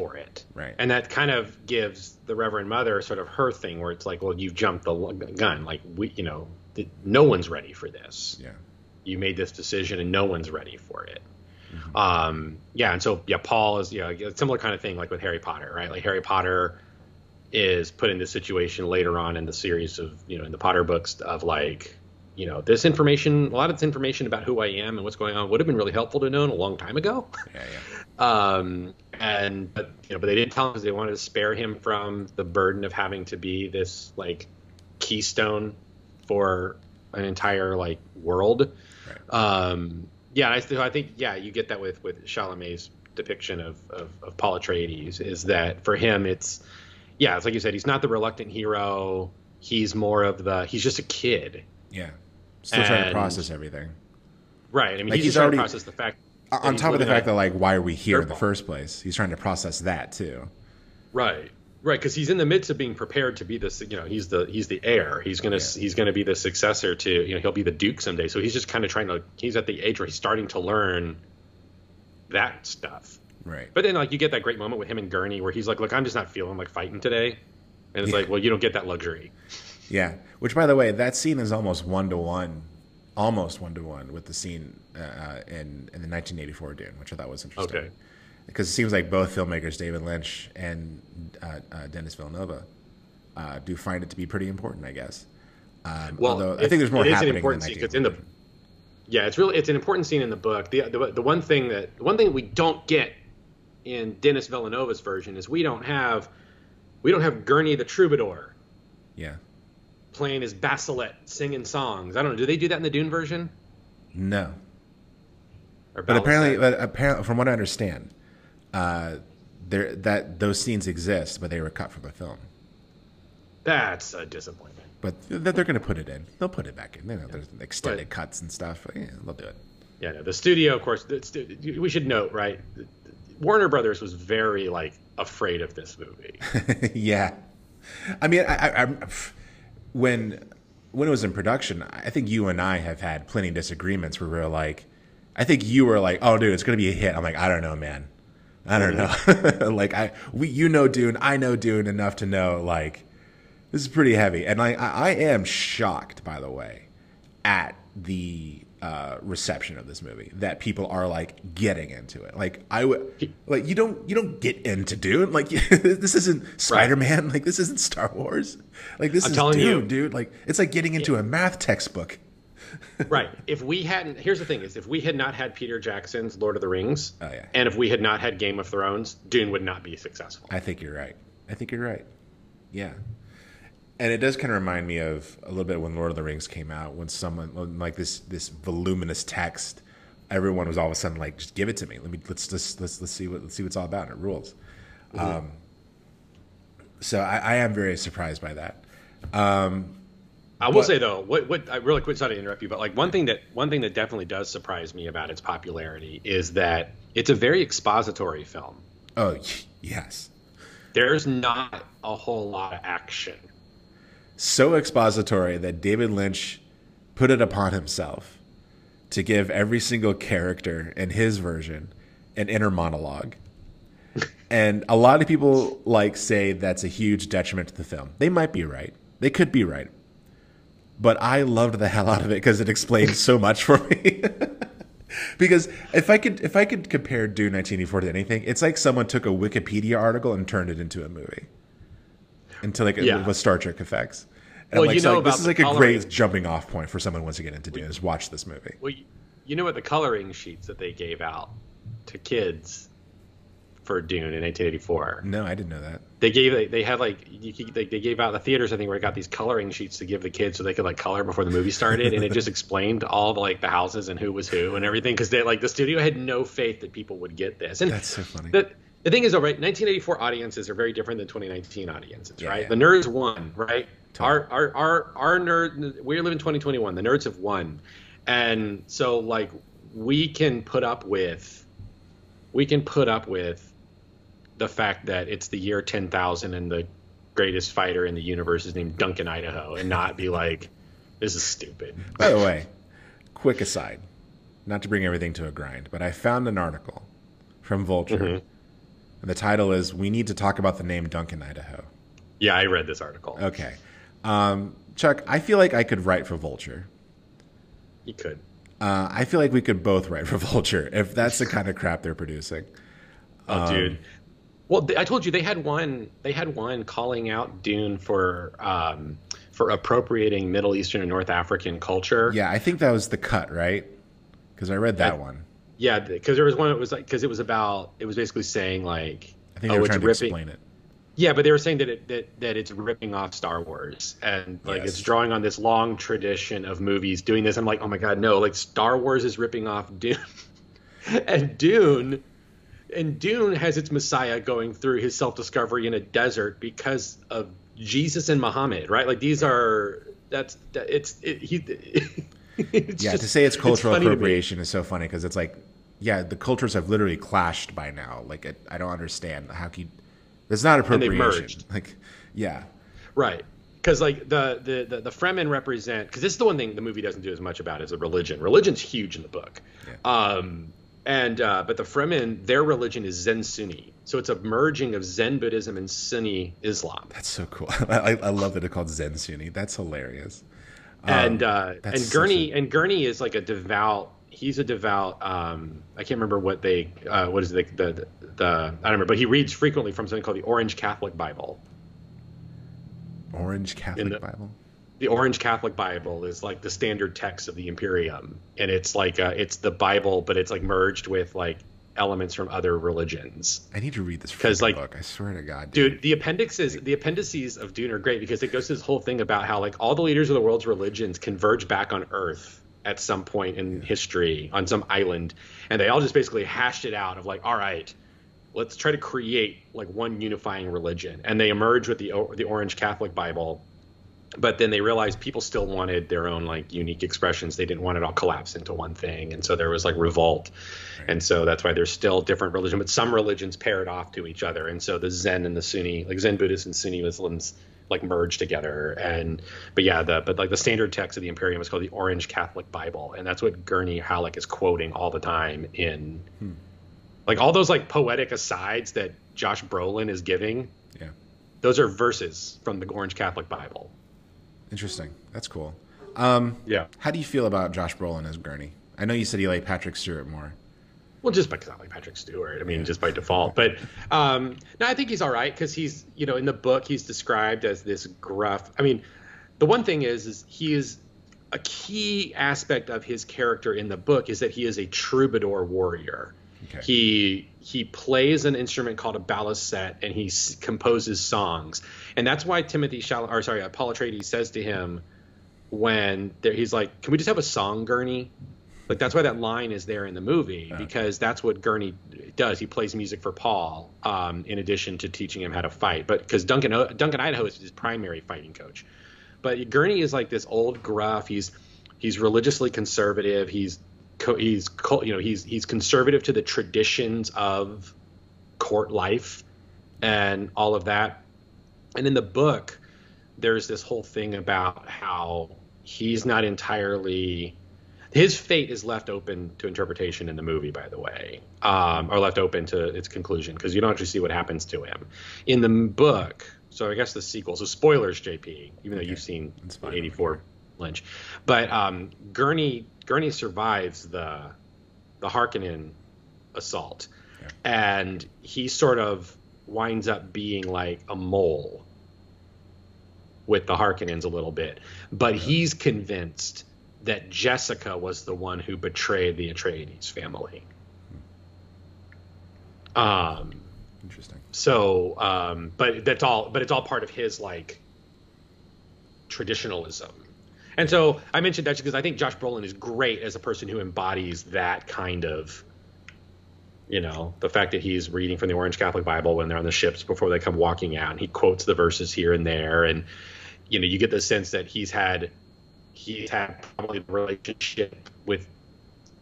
for it. Right. And that kind of gives the Reverend Mother sort of her thing where it's like, well, you've jumped the gun. Like we, you know, no one's ready for this. Yeah, You made this decision and no one's ready for it. Mm-hmm. Um, yeah. And so, yeah, Paul is, yeah, a similar kind of thing like with Harry Potter, right? Like Harry Potter is put in this situation later on in the series of, you know, in the Potter books of like, you know, this information, a lot of this information about who I am and what's going on would have been really helpful to know a long time ago. yeah, yeah. Um, and but you know, but they didn't tell him because they wanted to spare him from the burden of having to be this like keystone for an entire like world. Um, yeah, I, I think yeah, you get that with with Chalamet's depiction of, of of Paul Atreides is that for him it's yeah, it's like you said, he's not the reluctant hero. He's more of the he's just a kid, yeah. Still trying to process everything. right? I mean, Like, he's, he's just trying already- to process the fact. That On top of the fact that like why are we here in the first place? He's trying to process that too. Right. Right, because he's in the midst of being prepared to be this. You know, he's the he's the heir. He's gonna Yeah. he's gonna be the successor to. You know, he'll be the duke someday. So he's just kind of trying to. He's at the age where he's starting to learn that stuff. Right. But then, like, you get that great moment with him and Gurney where he's like, "Look, I'm just not feeling like fighting today," and it's Yeah. like, "Well, you don't get that luxury." Yeah. Which, by the way, that scene is almost one to one, almost one to one with the scene uh, in in the 1984 Dune, which I thought was interesting. Okay. Because it seems like both filmmakers, David Lynch and uh, uh, Denis Villeneuve, uh, do find it to be pretty important. I guess. Um, Well, although I think there's more it is an happening important in scene the 'cause in the 1984 Yeah, it's really it's an important scene in the book. The the, the one thing that the one thing we don't get in Dennis Villanova's version is we don't have we don't have Gurney the troubadour Yeah. Playing his baliset, singing songs. I don't know. Do they do that in the Dune version? No. Or But apparently, but apparently, from what I understand, uh, there that those scenes exist, but they were cut from the film. that's a disappointment. But th- they're going to put it in. They'll put it back in. You know, there's extended Right. cuts and stuff. Yeah, they'll do it. Yeah, no, the studio, of course. We should note, right? Warner Brothers was very like afraid of this movie. yeah, I mean, I, I, I'm when when it was in production, I think you and I have had plenty of disagreements where we are like, I think you were like, "Oh, dude, it's going to be a hit." I'm like, I don't know, man. I don't know. like I, we, you know, Dune. I know Dune enough to know like this is pretty heavy, and like I, I am shocked, by the way, at the uh, reception of this movie. That people are like getting into it. Like I would, like you don't you don't get into Dune. Like this isn't Spider Man. Like this isn't Star Wars. Like this I'm is telling Dune, you. dude. Like it's like getting into a math textbook. right. If we hadn't, here's the thing: is if we had not had Peter Jackson's Lord of the Rings, Oh, yeah. and if we had not had Game of Thrones, Dune would not be successful. I think you're right. I think you're right. Yeah. And it does kind of remind me of a little bit when Lord of the Rings came out, when someone when, like this this voluminous text, everyone was all of a sudden like, just give it to me. Let me let's just let's let's see what let's see what's all about. And it rules. Um, so I, I am very surprised by that. I will But- say though, what what I really quick sorry to interrupt you, but like one thing that one thing that definitely does surprise me about its popularity is that it's a very expository film. Oh yes, There's not a whole lot of action. So expository that David Lynch put it upon himself to give every single character in his version an inner monologue. and a lot of people like say that's a huge detriment to the film. They might be right. They could be right. But I loved the hell out of it because it explained so much for me. because if I could if I could compare Dune 1984 to anything, it's like someone took a Wikipedia article and turned it into a movie. Into like Yeah. with Star Trek effects. And Well, like, you so, know like, this is like a great jumping off point for someone who wants to get into Dune is watch this movie. Well, you, know what the coloring sheets that they gave out to kids for Dune in 1984. No, I didn't know that. They gave they had like you, could- they, they gave out the theaters I think where they got these coloring sheets to give the kids so they could like color before the movie started and it just explained all the like the houses and who was who and everything because they like the studio had no faith that people would get this and That's so funny. the, the thing is, though, right? 1984 audiences are very different than 2019 audiences, Yeah, right? yeah. The nerds won, right? Our, our, our, our nerd, we live in 2021. The nerds have won, and so like we can put up with, we can put up with the fact that it's the year 10,000 and the greatest fighter in the universe is named Duncan Idaho, and not be like, this is stupid. By the way, quick aside, not to bring everything to a grind, but I found an article from Vulture, Mhm. and the title is "We Need to Talk About the Name Duncan, Idaho." Yeah, I read this article. Okay, um, Chuck, I feel like I could write for Vulture. You could. Uh, I feel like we could both write for Vulture if that's the kind of crap they're producing. Oh, Um, dude. Well, I told you they had one. They had one calling out Dune for um, for appropriating Middle Eastern and North African culture. Yeah, I think that was the cut, right? Because I read that I- one. Yeah, because there was one. It was like because it was about. It was basically saying like. I think oh, they were trying to ripping. explain it. Yeah, but they were saying that it that, that it's ripping off Star Wars and like Yes. it's drawing on this long tradition of movies doing this. I'm like, oh my god, no! Like Star Wars is ripping off Dune, and Dune, and Dune has its Messiah going through his self discovery in a desert because of Jesus and Muhammad, right? Like these are that's that, it's it, he. it's yeah, just- to say it's cultural me. appropriation is so funny because it's like, yeah, the cultures have literally clashed by now. Like, it, I don't understand how can you, it's not appropriation. merged. Like, yeah, Right. Because like the the the, the Fremen represent because this is the one thing the movie doesn't do as much about is a religion. Religion's huge in the book. Um, and uh, but the Fremen, their religion is Zen Sunni, so it's a merging of Zen Buddhism and Sunni Islam. that's so cool. I, I love that it called Zen Sunni. That's hilarious. and uh, that's and Gurney a- and Gurney is like a devout. He's a devout. Um, I can't remember what they uh, what is it, the, the the I don't remember, but he reads frequently from something called the Orange Catholic Bible. Orange Catholic the- Bible. the Orange Catholic Bible is like the standard text of the Imperium, and it's like uh, it's the Bible, but it's like merged with like elements from other religions. I need to read this 'Cause, freaking like- book. I swear to God, Dude, the appendixes, the appendices of Dune are great because it goes to this whole thing about how like all the leaders of the world's religions converge back on Earth at some point in history on some island, and they all just basically hashed it out of like, all right, let's try to create like one unifying religion, and they emerge with the the Orange Catholic Bible. But then they realized people still wanted their own like unique expressions. They didn't want it all collapse into one thing, and so there was like revolt, and so that's why there's still different religion. But some religions paired off to each other, and so the Zen and the Sunni, like Zen Buddhists and Sunni Muslims, like merged together. And but yeah, the but like the standard text of the Imperium is called the Orange Catholic Bible, and that's what Gurney Halleck is quoting all the time in like all those like poetic asides that Josh Brolin is giving. Yeah, Those are verses from the Orange Catholic Bible. interesting. That's cool. Um, Yeah. how do you feel about Josh Brolin as Gurney? I know you said you like Patrick Stewart more. Well, just because I like Patrick Stewart. I mean, just by default. But um, no, I think he's all right because he's, you know, in the book he's described as this gruff. I mean, the one thing is, is he is a key aspect of his character in the book is that he is a troubadour warrior. Okay. He he plays an instrument called a baliset and he s- composes songs, and that's why Timothée Chal- or sorry, uh, Paul Atreides says to him when there, he's like, "Can we just have a song, Gurney?" Like that's why that line is there in the movie because that's what Gurney does. He plays music for Paul um, in addition to teaching him how to fight. But because Duncan Duncan Idaho is his primary fighting coach, but Gurney is like this old gruff. He's he's religiously conservative. He's co- he's you know he's he's conservative to the traditions of court life and all of that. And in the book, there's this whole thing about how he's not entirely his fate is left open to interpretation in the movie, by the way, um, or left open to its conclusion because you don't actually see what happens to him in the book. So I guess the sequel. So spoilers, JP, even though you've seen '84 Lynch, but um, Gurney Gurney survives the the Harkonnen assault, yeah. and he sort of winds up being like a mole with the Harkonnens a little bit, but yeah. he's convinced that Jessica was the one who betrayed the Atreides family. Um, Interesting. So, um, but that's all. But it's all part of his like traditionalism. And so I mentioned that because I think Josh Brolin is great as a person who embodies that kind of, you know, the fact that he's reading from the Orange Catholic Bible when they're on the ships before they come walking out, and he quotes the verses here and there, and you know, you get the sense that he's had he's had probably the relationship with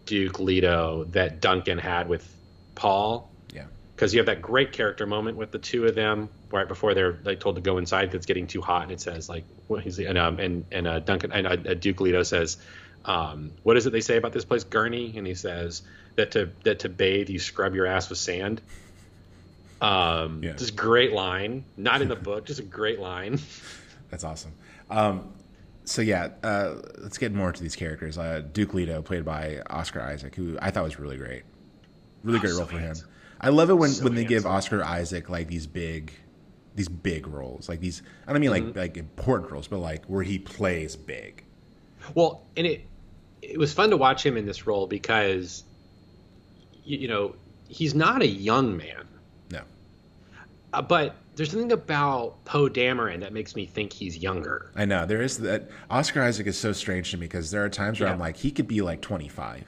Duke Leto that Duncan had with Paul. Yeah. Because you have that great character moment with the two of them right before they're like told to go inside because it's getting too hot, and it says like he's and um and and uh, Duncan and uh, Duke Leto says, um, what is it they say about this place, Gurney? And he says that to that to bathe you scrub your ass with sand. Um, yeah. just great line, not in the book, just a great line. That's awesome. Um, so yeah, uh, let's get more into these characters. Uh, Duke Leto, played by Oscar Isaac, who I thought was really great, really oh, great so role for handsome. him. I love it when, so when they give Oscar Isaac like these big, these big roles, like these. I don't mean mm-hmm. like like important roles, but like where he plays big. Well, and it it was fun to watch him in this role because, you, you know, he's not a young man. No. Uh, but there's something about Poe Dameron that makes me think he's younger. I know there is that. Oscar Isaac is so strange to me because there are times where yeah. I'm like, he could be like 25,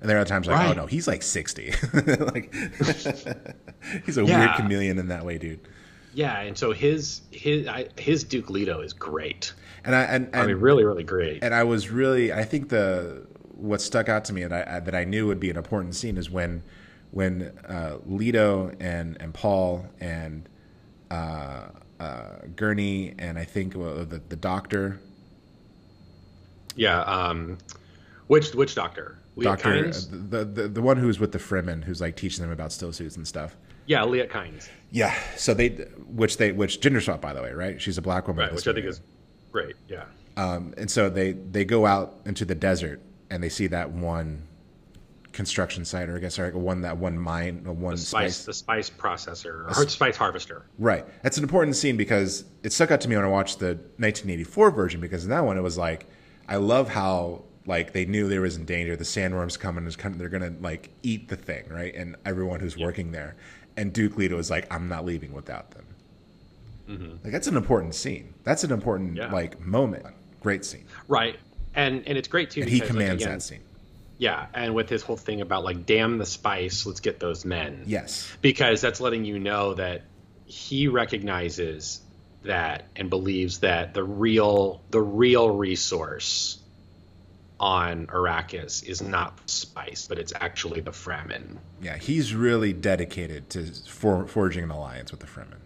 and there are times like, oh, right. oh no, he's like 60. like he's a yeah. weird chameleon in that way, dude. Yeah, and so his his I, his Duke Leto is great. And I and, and I mean really really great. And I was really I think the what stuck out to me and I, that I knew would be an important scene is when when uh, Leto and and Paul and uh, uh, Gurney and I think uh, the the doctor. Yeah, um, which which doctor? Liet doctor, uh, the, the the one who's with the Fremen, who's like teaching them about still suits and stuff. Yeah, Liet Kynes. Yeah, so they, which they, which gender swap by the way, right? She's a black woman, right? Which I think is great. Yeah. Um, and so they they go out into the desert and they see that one construction site, or I guess, sorry, one that one mine, one the spice, spice, the spice processor, or spice harvester. Right. That's an important scene because it stuck out to me when I watched the 1984 version. Because in that one, it was like, I love how like they knew they was in danger. The sandworms coming is they're gonna like eat the thing, right? And everyone who's yeah. working there. And Duke Leto was like, I'm not leaving without them. Mm-hmm. Like that's an important scene. That's an important yeah. like moment. Great scene. Right. And and it's great too. And because, he commands like, again, that scene yeah, and with his whole thing about like, damn the spice, let's get those men. Yes. Because that's letting you know that he recognizes that and believes that the real the real resource on Arrakis is not spice, but it's actually the Fremen. Yeah, he's really dedicated to for, forging an alliance with the Fremen.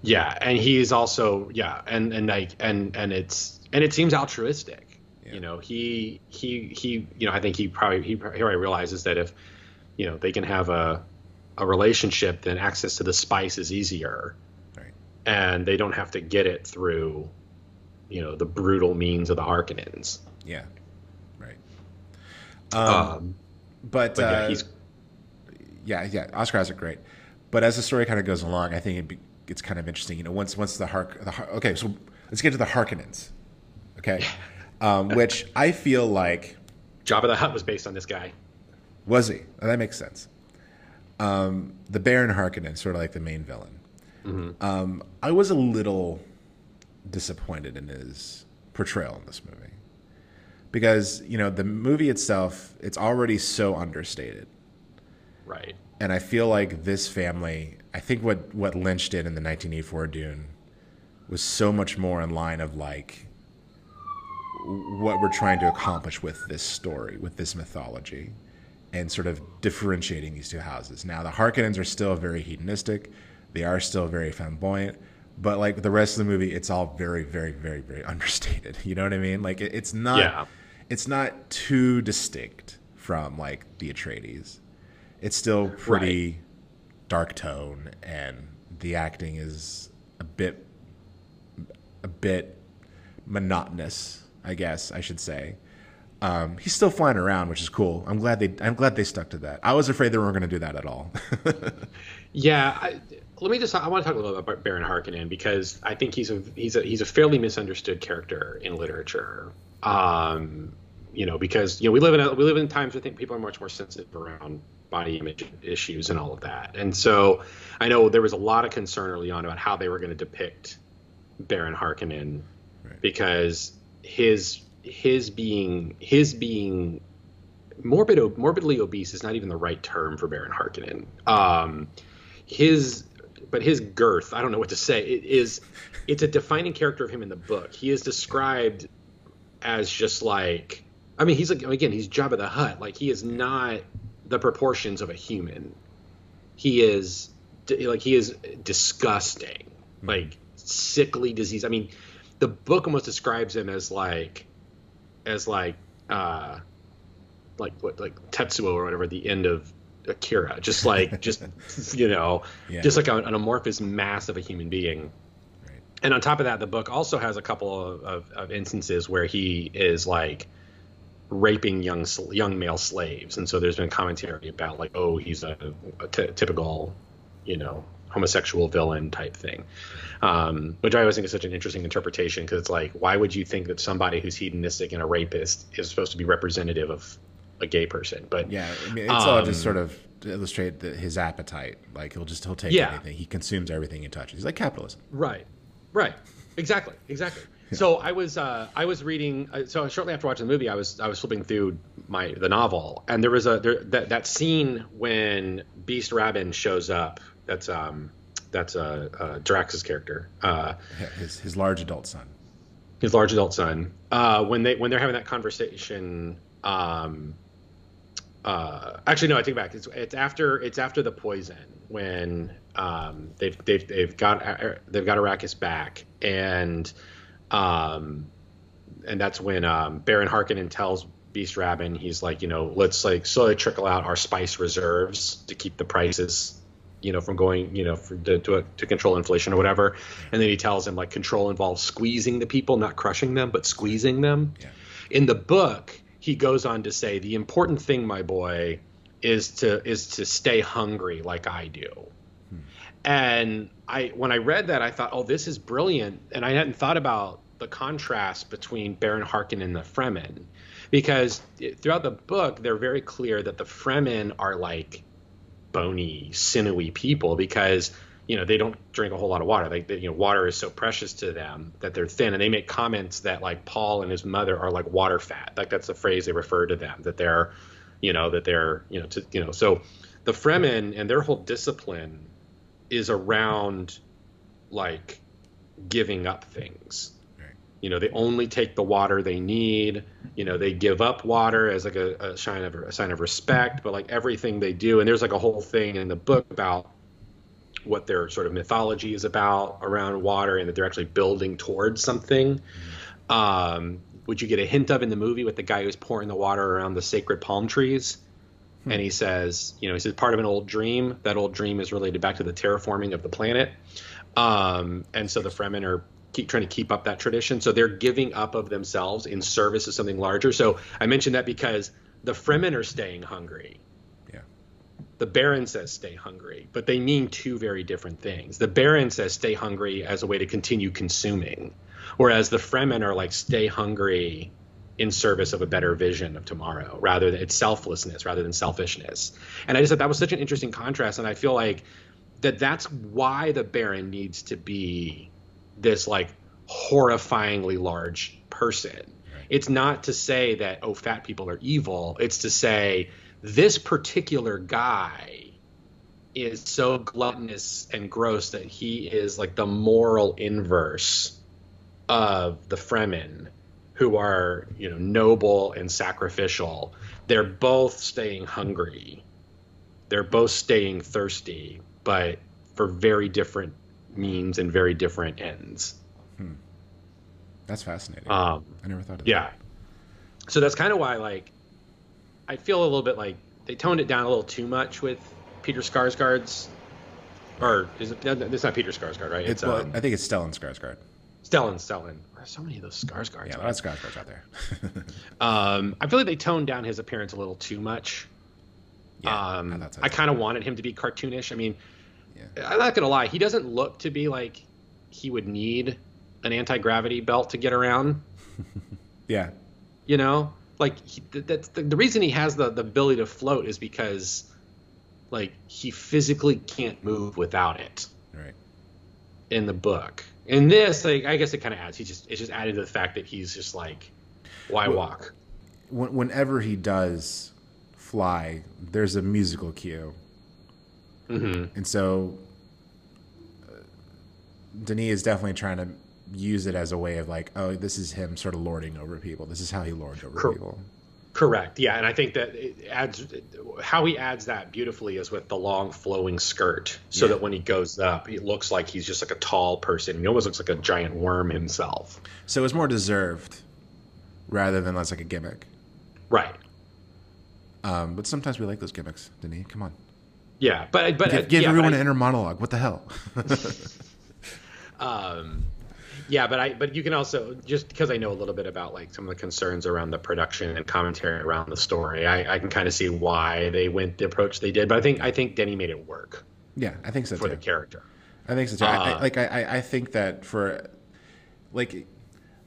Yeah, and he's also yeah, and and like and and it's and it seems altruistic you know, he he he. You know, I think he probably he probably realizes that if you know they can have a a relationship, then access to the spice is easier, right. and they don't have to get it through you know the brutal means of the Harkonnens. Yeah, right. Um, um but, but uh, yeah, he's yeah, yeah. Oscar Isaac great, but as the story kind of goes along, I think it be, it's kind of interesting. You know, once once the Hark the okay, so let's get to the Harkonnens. Okay, um, which I feel like Jabba the Hutt was based on this guy. Was he? Oh, that makes sense. Um, the Baron Harkonnen, sort of like the main villain. Mm-hmm. Um, I was a little disappointed in his portrayal in this movie because you know the movie itself it's already so understated right and i feel like this family i think what what lynch did in the 1984 dune was so much more in line of like what we're trying to accomplish with this story, with this mythology, and sort of differentiating these two houses. Now, the Harkonnens are still very hedonistic, they are still very flamboyant, but like the rest of the movie, it's all very, very, very, very understated. You know what I mean? Like it, it's not, Yeah. it's not too distinct from like the Atreides. It's still pretty dark tone, and the acting is a bit, a bit monotonous. I guess I should say. Um, he's still flying around, which is cool. I'm glad they, I'm glad they stuck to that. I was afraid they weren't going to do that at all. Yeah, I, let me just. I want to talk a little bit about Baron Harkonnen because I think he's a he's a he's a fairly misunderstood character in literature. Um, you know, because you know we live in a, we live in times where I think people are much more sensitive around body image issues and all of that. And so I know there was a lot of concern early on about how they were going to depict Baron Harkonnen Right. because his his being his being morbid morbidly obese is not even the right term for Baron Harkonnen. Um, his but his girth, I don't know what to say. It is it's a defining character of him in the book. He is described as just like I mean, he's like again, he's Jabba the Hutt. Like he is not the proportions of a human. He is like he is disgusting, like sickly disease. I mean, the book almost describes him as like as like uh like what like Tetsuo or whatever at the end of Akira. Just like just you know, Yeah. just like an amorphous mass of a human being. Right. And on top of that, the book also has a couple of, of, of instances where he is like raping young young male slaves, and so there's been commentary about like, oh, he's a, a typical, you know, homosexual villain type thing, um, which I always think is such an interesting interpretation because it's like, why would you think that somebody who's hedonistic and a rapist is supposed to be representative of a gay person? But Yeah, I mean, it's all just Um, sort of to illustrate the, his appetite. Like he'll just he'll take Yeah. anything. He consumes everything he touches. He's like capitalism. Right, right, exactly, exactly. So I was uh, I was reading. Uh, so shortly after watching the movie, I was I was flipping through my the novel, and there was a there, that that scene when Beast Rabban shows up. That's um that's uh, uh Drax's character. Uh, His his large adult son. his large adult son uh, when they when they're having that conversation um, uh, actually no I take it back it's, it's after it's after the poison when um, they've they've they've got uh, they've got Arrakis back and um, and that's when um, Baron Harkonnen tells Beast Rabban he's like you know let's like slowly trickle out our spice reserves to keep the prices you know from going you know for, to to, to control inflation or whatever. And then he tells him like control involves squeezing the people not crushing them but squeezing them. Yeah. in the book he goes on to say the important thing my boy is to is to stay hungry like i do. Hmm. And i when i read that i thought oh this is brilliant. And i hadn't thought about the contrast between baron harkonnen and the fremen. Because eh, throughout the book they're very clear that the fremen are like bony, sinewy people because you know they don't drink a whole lot of water. They- you know water is so precious to them that they're thin, and they make comments that like Paul and his mother are like water fat. Like that's the phrase they refer to them that they're, you know, that they're you know to you know so the Fremen and their whole discipline is around like giving up things. You know, they only take the water they need. You know, they give up water as like a, a sign of a sign of respect. But like everything they do, and there's like a whole thing in the book about what their sort of mythology is about around water, and that they're actually building towards something. Um, would you get a hint of in the movie with the guy who's pouring the water around the sacred palm trees? And he says, you know, he says part of an old dream. That old dream is related back to the terraforming of the planet. Um, and so the Fremen are keep trying to keep up that tradition. So they're giving up of themselves in service of something larger. So I mentioned that because the Fremen are staying hungry. Yeah. The Baron says stay hungry, but they mean two very different things. The Baron says stay hungry as a way to continue consuming, whereas the Fremen are like stay hungry in service of a better vision of tomorrow rather than it's selflessness rather than selfishness. And I just thought that was such an interesting contrast. And I feel like that that's why the Baron needs to be this like horrifyingly large person. It's not to say that oh fat people are evil. It's to say this particular guy is so gluttonous and gross that he is like the moral inverse of the Fremen who are, you know, noble and sacrificial. They're both staying hungry. They're both staying thirsty, but for very different means and very different ends. That's fascinating. Um, I never thought of yeah. So that's kind of why, like, I feel a little bit like they toned it down a little too much with Peter Skarsgård's, or is it? It's not Peter Skarsgård, right? It's, It's, well, um, I think it's Stellan Skarsgård. Stellan. Stellan. There's so many of those Skarsgårds. Yeah, man. lots of Skarsgårds out there. Um, I feel like they toned down his appearance a little too much. yeah, um, so, I kind of wanted him to be cartoonish. I mean, Yeah. I'm not gonna lie, he doesn't look to be like he would need an anti gravity belt to get around. Yeah, You know, like he, that's the, the reason he has the the ability to float is because like he physically can't move without it right. in the book. In this, like I guess it kind of adds. He just it's just added to the fact that he's just like, why Well- walk? When, whenever he does fly, there's a musical cue, hmm and so uh, Denis is definitely trying to use it as a way of like, oh, this is him sort of lording over people. This is how he lords over Cor- people. Correct. Yeah, and I think that it adds how he adds that beautifully is with the long flowing skirt, so Yeah. that when he goes up, he looks like he's just like a tall person. He almost looks like a giant worm himself. So it's more deserved rather than less like a gimmick. Right. Um, but sometimes we like those gimmicks, Denis. Come on, Yeah, but but give, give yeah, everyone but I- an inner monologue. What the hell? um, yeah, but I but you can also just because I know a little bit about like some of the concerns around the production and commentary around the story, I, I can kind of see why they went the approach they did. But I think I think Denny made it work yeah, I think so too for too. the character. I think so too. I, I, Uh, like I, I- think that for like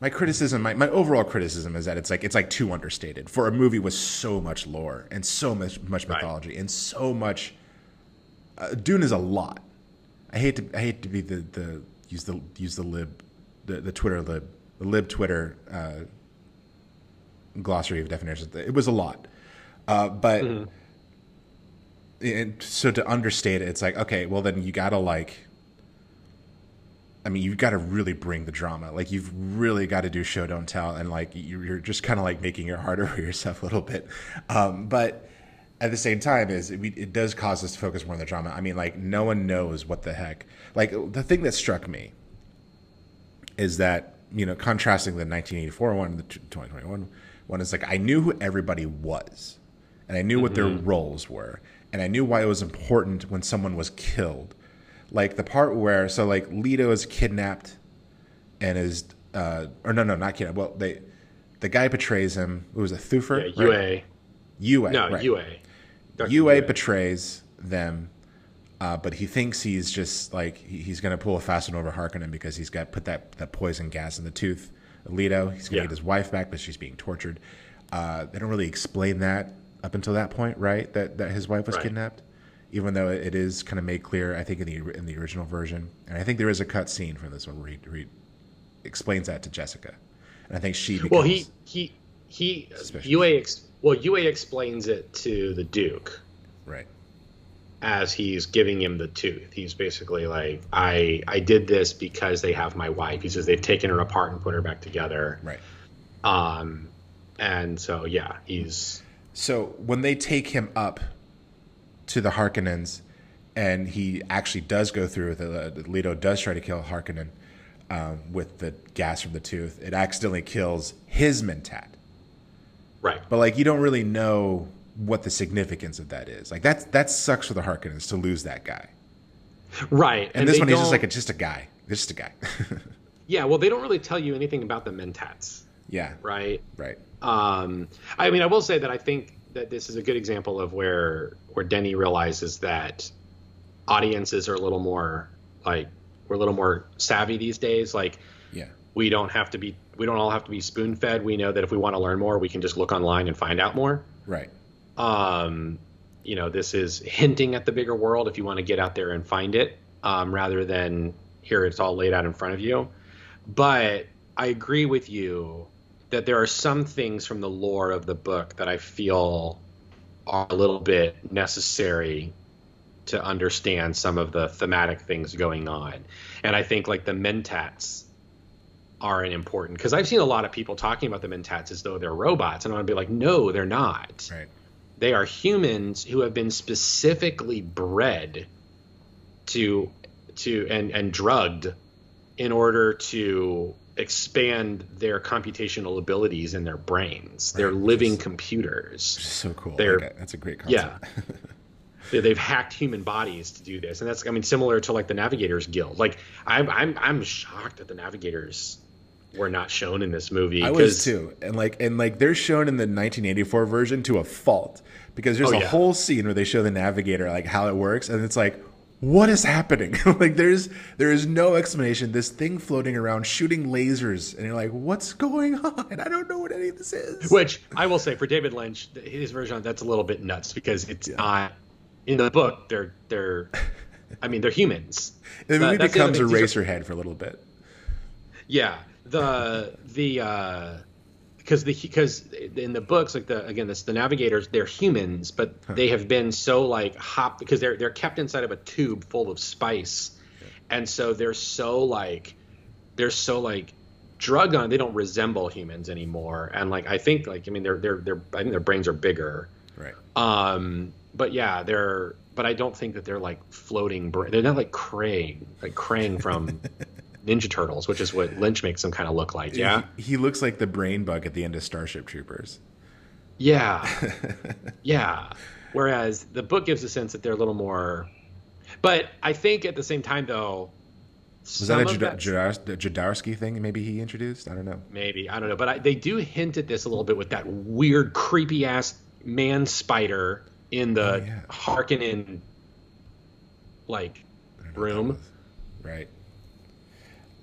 my criticism, my, my overall criticism is that it's like it's like too understated for a movie with so much lore and so much much Right. mythology and so much. Uh, Dune is a lot. I hate to I hate to be the, the use the use the lib the, the Twitter lib the lib Twitter uh, glossary of definitions. It was a lot, uh, but and so to understate it, it's like okay, well then you gotta like. I mean, you've got to really bring the drama. Like, you've really got to do show don't tell, and like you're you're just kind of like making it harder for yourself a little bit. Um, but at the same time, is it, it does cause us to focus more on the drama. I mean, like no one knows what the heck. Like the thing that struck me is that you know contrasting the 1984 one and the 2021 one is like I knew who everybody was, and I knew what their roles were, and I knew why it was important when someone was killed. Like the part where so like Leto is kidnapped and is uh or no no not kidnapped. Well they the guy betrays him. It was a Thufir. Yeah, right? Yueh. Yueh. No, right. Yueh. Dr. Yueh betrays them, uh, but he thinks he's just like he, he's going to pull a fast one over Harkonnen because he's got put that, that poison gas in the tooth. of Leto, he's going to Yeah. get his wife back, but she's being tortured. Uh, they don't really explain that up until that point, right? That that his wife was Right. kidnapped, even though it is kind of made clear, I think, in the in the original version, and I think there is a cut scene from this one where he, where he explains that to Jessica, and I think she becomes, Well, he he he Suspicious. Yueh ex, well Yueh explains it to the Duke right, as he's giving him the tooth. He's basically like, I I did this because they have my wife. He says they've taken her apart and put her back together. right. Um, and so yeah, he's So when they take him up to the Harkonnens, and he actually does go through with it, uh, Leto does try to kill Harkonnen um, with the gas from the tooth. It accidentally kills his Mentat, right. but like you don't really know what the significance of that is. Like that's that sucks for the Harkonnens to lose that guy. Right. And, this one, he's just like a, just a guy, just a guy. yeah. Well, they don't really tell you anything about the Mentats, yeah, right? right. Um, I mean, I will say that I think that this is a good example of where where Denny realizes that audiences are a little more like we're a little more savvy these days. Like Yeah, we don't have to be we don't all have to be spoon fed. We know that if we want to learn more, we can just look online and find out more. right. Um, you know, this is hinting at the bigger world if you want to get out there and find it, um, rather than here it's all laid out in front of you. But I agree with you that there are some things from the lore of the book that I feel are a little bit necessary to understand some of the thematic things going on. And I think like the mentats are an important because I've seen a lot of people talking about the mentats as though they're robots, and I want to be like, no, they're not. Right. They are humans who have been specifically bred to to and and drugged in order to expand their computational abilities in their brains. They're living is- computers. so cool. They're- Like, that's a great concept. Yeah. They've hacked human bodies to do this, and that's I mean similar to like the Navigators Guild. Like I'm I'm I'm shocked that the Navigators were not shown in this movie. I was too, and like and like they're shown in the 1984 version to a fault because there's Oh, a yeah. whole scene where they show the navigator like how it works, and it's like, what is happening? like there's there is no explanation. This thing floating around shooting lasers, and you're like, what's going on? I don't know what any of this is. Which I will say for David Lynch, his version that's a little bit nuts because it's not in the book. They're they're, I mean they're humans. the movie Uh, that's the other becomes a Eraserhead for a little bit. Yeah, the the uh, because the because in the books like the again this the navigators they're humans but they have been so like hop because they're they're kept inside of a tube full of spice, and so they're so like they're so like drug on they don't resemble humans anymore and like I think like I mean they're they're they're I think their brains are bigger Right. um, but yeah, they're. But I don't think that they're like floating. Bra- they're not like Krang, like Krang from Ninja Turtles, which is what Lynch makes them kind of look like. Yeah, He, he looks like the brain bug at the end of Starship Troopers. yeah, yeah. Whereas the book gives a sense that they're a little more. But I think at the same time, though, Was that a some of Jada- Jadar- Jadarsky thing? Maybe he introduced. I don't know. maybe I don't know, but I, they do hint at this a little bit with that weird, creepy ass man spider in the Oh, yeah. Harkonnen like I don't know what that room. Right.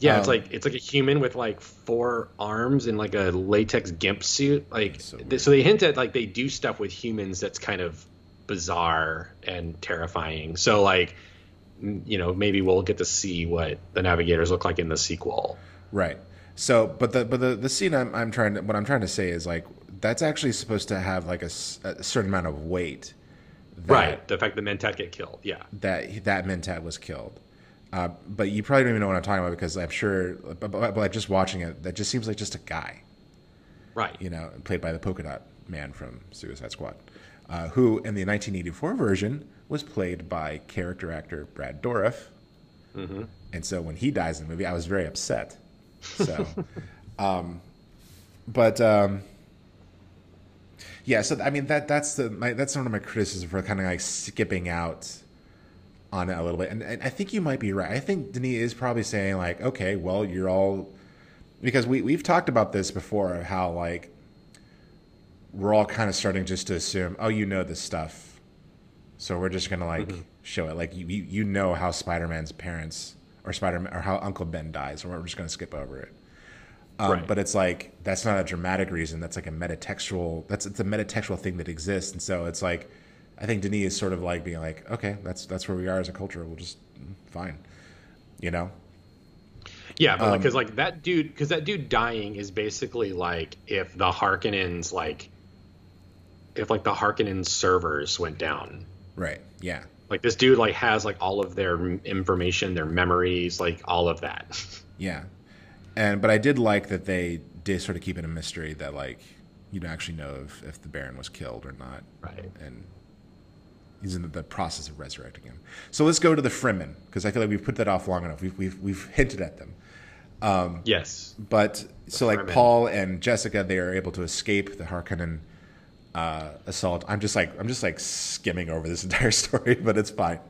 Yeah, it's Um, like it's like a human with like four arms and like a latex gimp suit. Like so so, they hint at like they do stuff with humans that's kind of bizarre and terrifying. So like you know maybe we'll get to see what the navigators look like in the sequel. Right. So, but the but the the scene I'm I'm trying to what I'm trying to say is like that's actually supposed to have like a certain amount of weight. That, right. The fact that Mentat get killed. Yeah. That that Mentat was killed. Uh, but you probably don't even know what I'm talking about because I'm sure, but, but, like just watching it, that just seems like just a guy, Right. you know, played by the polka dot man from Suicide Squad, uh, who in the 1984 version was played by character actor Brad Dourif. hmm and so when he dies in the movie, I was very upset. So, um, but um, yeah, so I mean that that's the my, that's one of my criticisms for kind of like skipping out on it a little bit, and, and I think you might be right. I think Denis is probably saying like, okay, well, you're all because we we've talked about this before of how like we're all kind of starting just to assume, oh, you know this stuff, so we're just gonna like show it. Like you you know how Spider Man's parents or Spider Man or how Uncle Ben dies, so we're just gonna skip over it. Um, Right. But it's like that's not a dramatic reason. That's like a metatextual. That's it's a metatextual thing that exists, and so it's like I think Denis is sort of like being like, okay, that's that's where we are as a culture. We'll just fine, you know. Yeah, but Um, because like that dude, because that dude dying is basically like if the Harkonnens like, if like the Harkonnen servers went down, Right. Yeah. like this dude like has like all of their information, their memories, like all of that. Yeah. And but I did like that they did sort of keep it a mystery that like you don't actually know if, if the Baron was killed or not. Right. And he's in the, process of resurrecting him. So let's go to the Fremen because I feel like we've put that off long enough. We've we've we've hinted at them. yes. But so like Fremen. Paul and Jessica, they are able to escape the Harkonnen uh, assault. I'm just like I'm just like skimming over this entire story, but it's fine.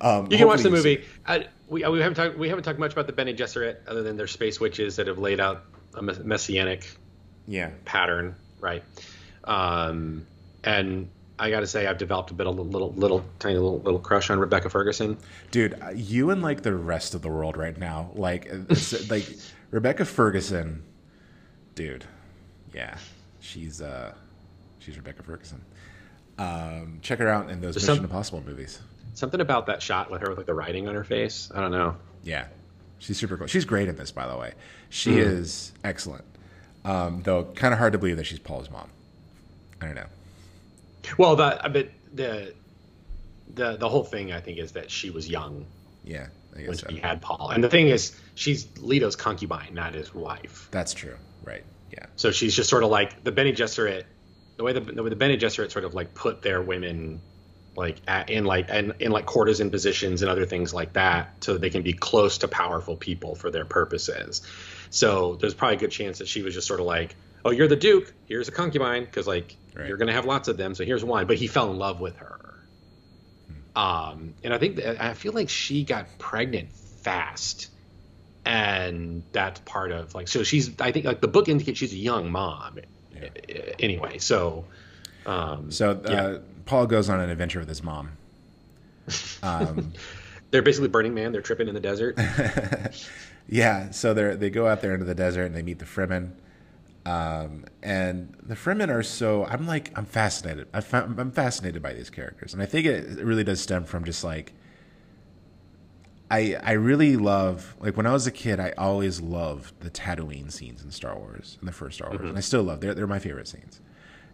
Um, You can watch the movie. I, we, we haven't talked we haven't talked much about the Bene Gesserit other than their space witches that have laid out a messianic Yeah. pattern, right? Um, and I got to say, I've developed a bit of a little, little, tiny little, little crush on Rebecca Ferguson. Dude, you and like the rest of the world right now, like, like Rebecca Ferguson, dude, yeah, she's uh, she's Rebecca Ferguson. Um, check her out in those There's Mission some- Impossible movies. Something about that shot with her with like the writing on her face. I don't know. Yeah, she's super cool. She's great in this, by the way. She Mm. is excellent. Um, though, kind of hard to believe that she's Paul's mom. I don't know. Well, the uh, but the the the whole thing I think is that she was young Yeah, I when so. she had Paul, and the thing is, she's Leto's concubine, not his wife. That's true. Right. Yeah. So she's just sort of like the Bene Gesserit. The way the, the way the Bene Gesserit sort of like put their women like at, in like and in like courtesan positions and other things like that, so that they can be close to powerful people for their purposes. So there's probably a good chance that she was just sort of like, "Oh, you're the duke. Here's a concubine, because like Right. you're gonna have lots of them. So here's one." But he fell in love with her. Um, and I think that, I feel like she got pregnant fast, and that's part of like so she's I think like the book indicates she's a young mom. Yeah. Anyway, so um, So uh, Yeah. Paul goes on an adventure with his mom. Um, they're basically Burning Man. They're tripping in the desert. yeah, so they they go out there into the desert and they meet the Fremen. Um, and the Fremen are so I'm like I'm fascinated. I I'm fascinated by these characters, and I think it really does stem from just like I I really love like when I was a kid, I always loved the Tatooine scenes in Star Wars, in the first Star Wars, and I still love. They're they're my favorite scenes,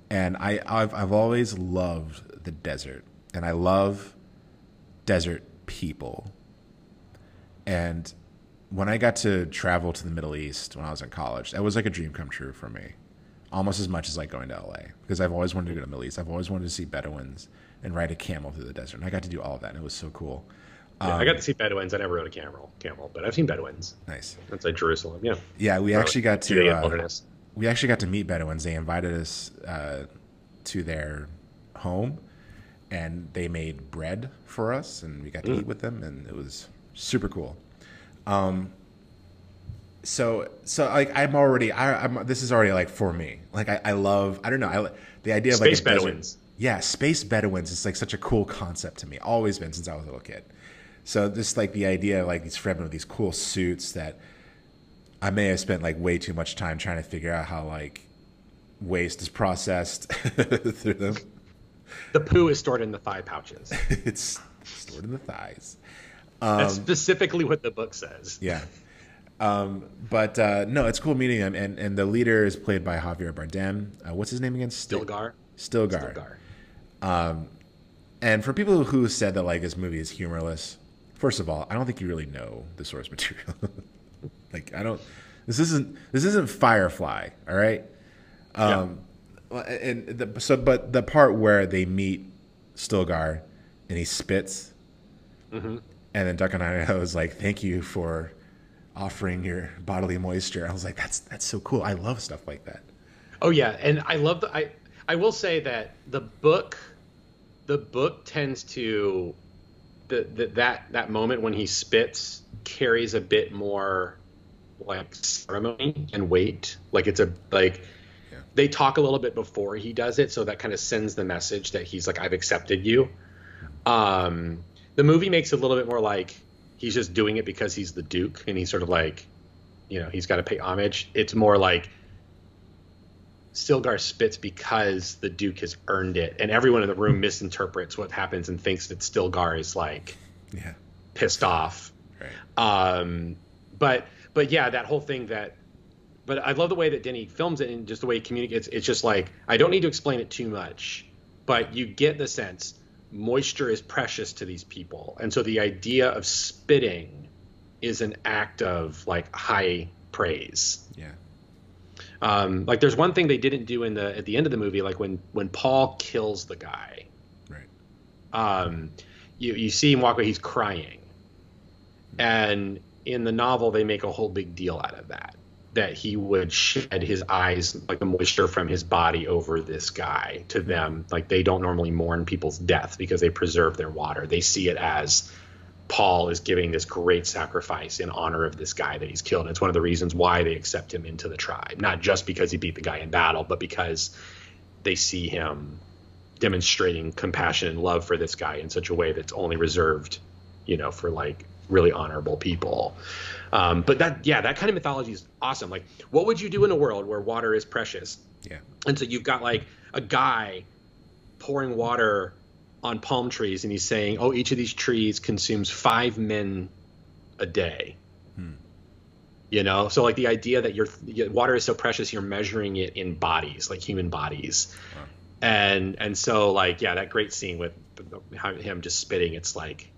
and I I've I've always loved the desert, and I love desert people, and when I got to travel to the Middle East when I was in college, that was like a dream come true for me, almost as much as like going to LA because I've always wanted to go to the Middle East. I've always wanted to see Bedouins and ride a camel through the desert, and I got to do all of that, and it was so cool. Yeah, I got to see Bedouins. I never rode a camel, camel, but I've seen Bedouins. Nice. That's like Jerusalem. Yeah. Yeah, we actually got to uh, we actually got to meet Bedouins. They invited us uh, to their home, and they made bread for us, and we got to eat with them, and it was super cool. Um, so so like I'm already I, I'm this is already like for me. Like I, I love I don't know I the idea of like Space desert- Bedouins. yeah, space Bedouins is like such a cool concept to me. Always been since I was a little kid. So just like the idea of like these Fremen with these cool suits that I may have spent like way too much time trying to figure out how like waste is processed through them. The poo is stored in the thigh pouches. it's stored in the thighs. That's specifically what the book says. Yeah. Um, but uh, no, it's cool meeting him, and, and the leader is played by Javier Bardem. Uh, what's his name again? Sti- Stilgar. Stilgar. Stilgar. And for people who said that like this movie is humorless, first of all, I don't think you really know the source material. like I don't. This isn't this isn't Firefly. All right. Um, and the, so, but the part where they meet Stilgar and he spits, and then Duck and I was like, "Thank you for offering your bodily moisture." I was like, "That's that's so cool. I love stuff like that." Oh yeah, and I love the I I will say that the book the book tends to the, the that that moment when he spits carries a bit more like ceremony and weight. Like it's a like Yeah. they talk a little bit before he does it, so that kind of sends the message that he's like I've accepted you. Um, the movie makes it a little bit more like he's just doing it because he's the Duke and he's sort of like, you know, he's got to pay homage. It's more like Stilgar spits because the Duke has earned it, and everyone in the room misinterprets what happens and thinks that Stilgar is like Yeah. pissed off. Right. Um, but but yeah, that whole thing that. But I love the way that Denis films it and just the way he communicates. It's just like I don't need to explain it too much, but you get the sense moisture is precious to these people, and so the idea of spitting is an act of like high praise. Yeah. Um, like there's one thing they didn't do in the at the end of the movie, like when when Paul kills the guy, Right. um, you you see him walk away, he's crying, and in the novel they make a whole big deal out of that that he would shed his eyes like the moisture from his body over this guy to them. Like they don't normally mourn people's death because they preserve their water. They see it as paul is giving this great sacrifice in honor of this guy that he's killed. And it's one of the reasons why they accept him into the tribe. Not just because he beat the guy in battle but because they see him demonstrating compassion and love for this guy in such a way that's only reserved, you know, for like really honorable people. Um, but that, yeah, that kind of mythology is awesome. Like, what would you do in a world where water is precious? Yeah. And so you've got like a guy pouring water on palm trees, and he's saying, "Oh, each of these trees consumes five men a day." You know, so like the idea that your water is so precious, you're measuring it in bodies, like human bodies, and and so like yeah, that great scene with him just spitting. It's like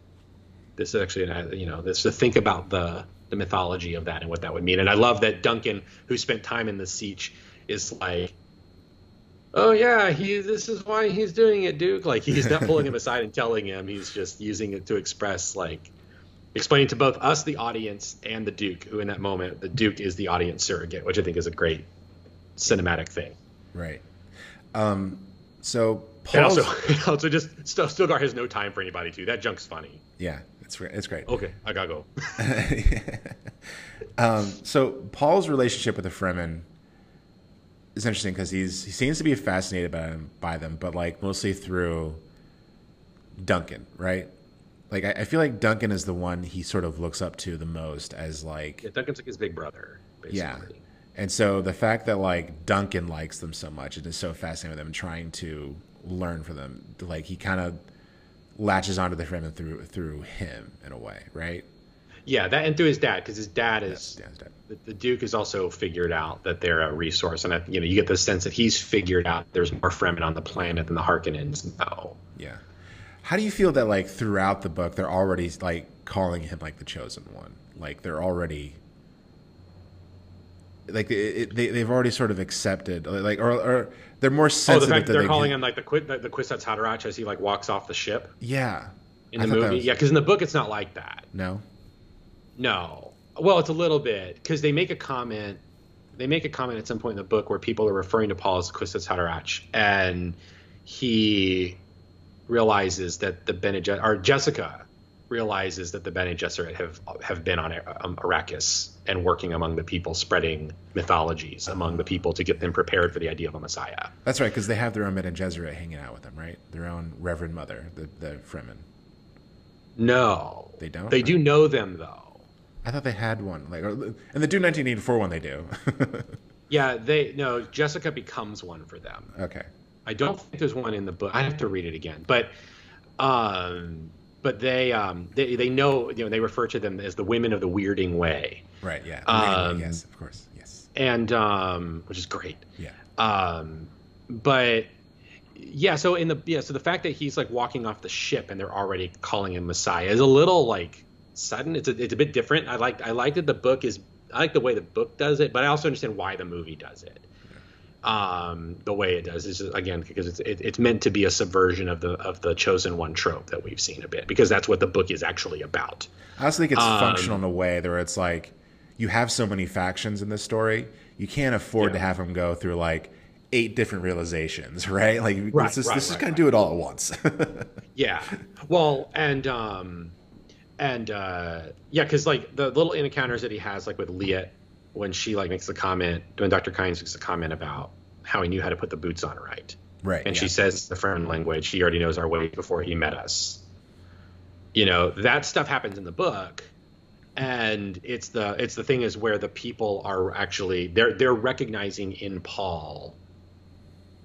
this is actually you know this to think about the the mythology of that and what that would mean. And I love that Duncan, who spent time in the sietch, is like oh yeah, he this is why he's doing it, Duke. Like he's not pulling him aside and telling him. He's just using it to express like explaining to both us, the audience, and the Duke, who in that moment the Duke is the audience surrogate, which I think is a great cinematic thing. Right. Um. So And Paul's, also, also just St- Stilgar has no time for anybody too. That junk's funny. yeah, it's great. It's great. Okay, I gotta go. um, so Paul's relationship with the Fremen is interesting because he's he seems to be fascinated by them, by them, but like mostly through Duncan, right? Like I, I feel like Duncan is the one he sort of looks up to the most as like Yeah, Duncan's like his big brother, basically. yeah. And so the fact that like Duncan likes them so much and is so fascinated with them trying to learn from them, like he kind of latches onto the Fremen through through him in a way, right? Yeah, that and through his dad, because his dad is Yeah, yeah. the, the Duke has also figured out that they're a resource, and I, you know you get the sense that he's figured out there's more Fremen on the planet than the Harkonnens know. Yeah. How do you feel that like throughout the book they're already like calling him like the chosen one? Like they're already like it, they they've already sort of accepted like or, or they're more sensitive. Oh, the fact they're they calling can- him like the Qu- the, the Kwisatz Haderach as he like walks off the ship Yeah. in the movie. was- Yeah, because in the book it's not like that. No. No. Well, it's a little bit because they make a comment. They make a comment at some point in the book where people are referring to Paul as Kwisatz Haderach, and he realizes that the Bene or Jessica realizes that the Bene Gesserit have have been on um, Arrakis and working among the people, spreading mythologies among the people to get them prepared for the idea of a Messiah. That's right, because they have their own Bene Gesserit hanging out with them, right? Their own Reverend Mother, the the Fremen. No, They don't? They do know them though. I thought they had one, like, or, in the Dune 1984 one, they do. Yeah, they no. Jessica becomes one for them. okay. I don't think there's one in the book. I have to read it again. But um but they um they they know you know they refer to them as the women of the weirding way. Right. Yeah. Um, yes. Of course. Yes. And um which is great. Yeah. Um but yeah, so in the yeah, so the fact that he's like walking off the ship and they're already calling him Messiah is a little like sudden. It's a it's a bit different. I like I like that the book is I like the way the book does it, but I also understand why the movie does it. Um, the way it does is again because it's it, it's meant to be a subversion of the of the chosen one trope that we've seen a bit because that's what the book is actually about. I also think it's Um, functional in a way where it's like you have so many factions in this story, you can't afford Yeah. to have them go through like eight different realizations, right? Like Right, let's just, right, let's right, kind of right. do it all at once. Yeah. Well, and um, and uh, yeah, because like the little encounters that he has, like with Liet, when she like makes the comment, when Dr. Kynes makes a comment about how he knew how to put the boots on right, right. and yeah. she says the Fremen language, he already knows our way before he met us. You know that stuff happens in the book, and it's the it's the thing is where the people are actually they're they're recognizing in Paul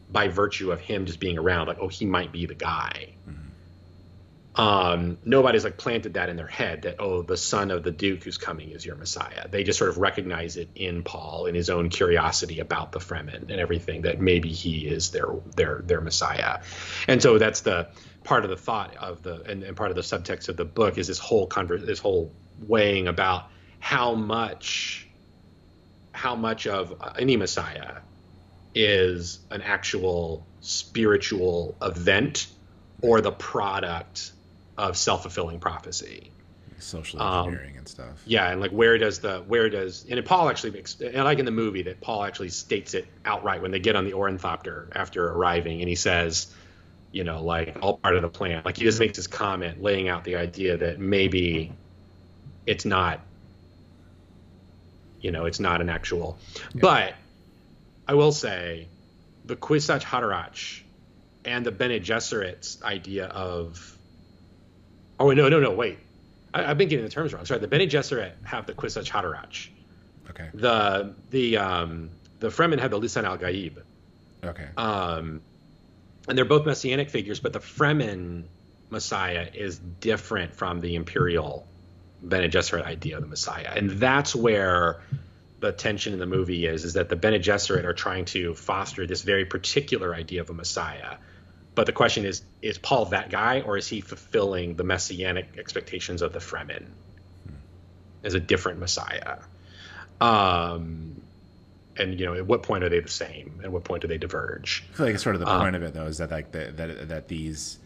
by virtue of him just being around, like oh he might be the guy. Mm-hmm. Um, nobody's like planted that in their head that oh the son of the Duke who's coming is your Messiah. They just sort of recognize it in Paul in his own curiosity about the Fremen and everything that maybe he is their their their Messiah, and so that's the part of the thought of the and, and part of the subtext of the book is this whole conver- this whole weighing about how much how much of any Messiah is an actual spiritual event or the product of self-fulfilling prophecy. social um, engineering and stuff. Yeah, and like where does the where does and Paul actually makes and like in the movie that Paul actually states it outright when they get on the Ornithopter after arriving and he says, you know, like all part of the plan. Like he just makes this comment laying out the idea that maybe it's not you know, it's not an actual but I will say the Kwisatz Haderach and the Bene Gesserit's idea of Oh no no no wait I, I've been getting the terms wrong. Sorry, the Bene Gesserit have the Kwisatz Haderach. Okay. The the um, the Fremen have the Lisan al Gaib. Okay. Um, and they're both messianic figures, but the Fremen Messiah is different from the imperial Bene Gesserit idea of the Messiah, and that's where the tension in the movie is: is that the Bene Gesserit are trying to foster this very particular idea of a Messiah. But the question is: Is Paul that guy, or is he fulfilling the messianic expectations of the Fremen as a different Messiah? Um, and you know, at what point are they the same? At what point do they diverge? I feel like sort of the Um, point of it, though, is that like the, that that these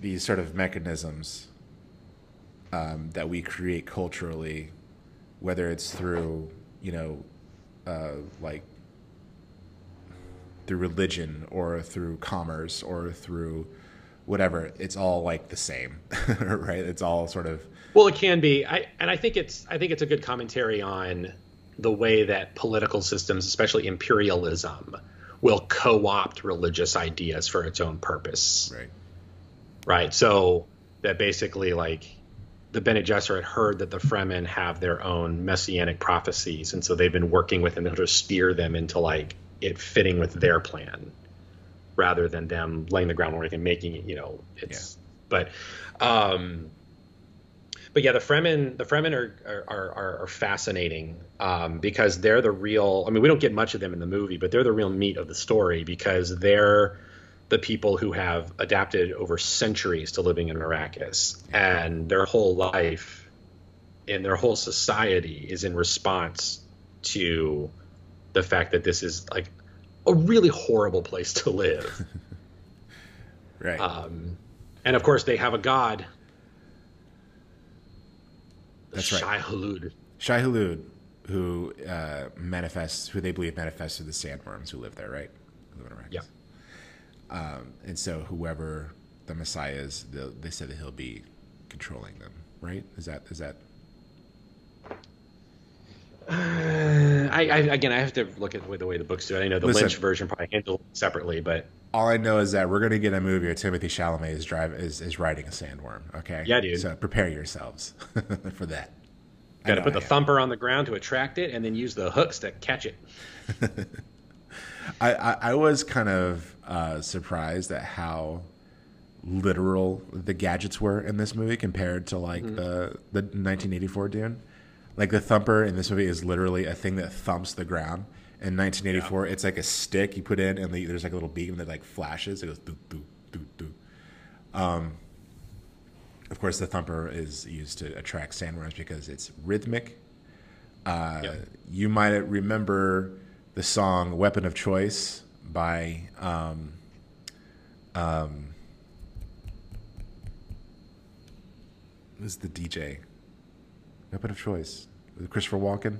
these sort of mechanisms um, that we create culturally, whether it's through you know, uh, like through religion or through commerce or through whatever, it's all like the same, right? It's all sort of Well, it can be. I and I think it's I think it's a good commentary on the way that political systems, especially imperialism, will co-opt religious ideas for its own purpose. right. Right. So that basically like the Bene Gesserit heard that the Fremen have their own messianic prophecies, and so they've been working with them to steer them into like it fitting with their plan, rather than them laying the groundwork and making it. You know, it's but. um but yeah, the Fremen, the Fremen are are, are, are fascinating um, because they're the real. I mean, we don't get much of them in the movie, but they're the real meat of the story because they're the people who have adapted over centuries to living in Arrakis, and their whole life and their whole society is in response to the fact that this is like a really horrible place to live. Right. um, and of course, they have a god. That's right. Shai Hulud. Shai Hulud, who uh, manifests, who they believe manifests through the sandworms who live there, right? Who live in Arrakis. Yeah. Um, and so whoever the Messiah is, they'll- they said that he'll be controlling them, right? Is that is that? Uh, I, I again, I have to look at the way the, way the books do it. I know the Listen. Lynch version probably handled it separately, but All I know is that we're gonna get a movie where Timothée Chalamet is drive is, is riding a sandworm. Okay. Yeah, dude. So prepare yourselves for that. Got to put the thumper on the ground to attract it, and then use the hooks to catch it. I, I, I was kind of uh, surprised at how literal the gadgets were in this movie compared to like the the 1984 Dune. Like the thumper in this movie is literally a thing that thumps the ground. In 1984, it's like a stick you put in, and the, there's like a little beam that like flashes. It goes doo doo doo doo. Um, of course, the thumper is used to attract sandworms because it's rhythmic. Uh, Yep. You might remember the song "Weapon of Choice" by um, um, who's the DJ? Weapon of choice. Christopher Walken.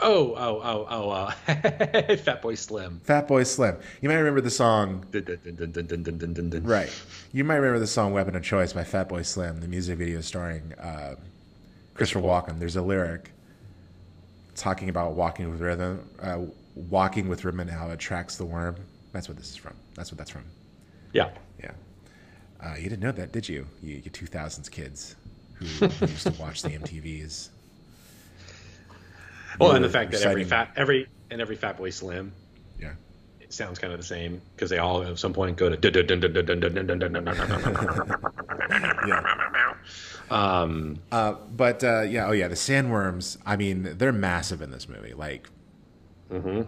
Oh, oh, oh, oh, uh, Fatboy Slim. Fatboy Slim. You might remember the song. right. You might remember the song Weapon of Choice by Fatboy Slim, the music video starring uh, Christopher Walken. There's a lyric talking about walking with rhythm, uh, walking with rhythm and how it tracks the worm. That's what this is from. That's what that's from. Yeah. Yeah. Uh, you didn't know that, did you? You, you 2000s kids who used to watch the MTVs. Well, and the fact that every fat every and every Fatboy Slim, yeah, it sounds kind of the same because they all at some point go to um uh but uh yeah oh yeah the sandworms I mean they're massive in this movie like mm-hmm.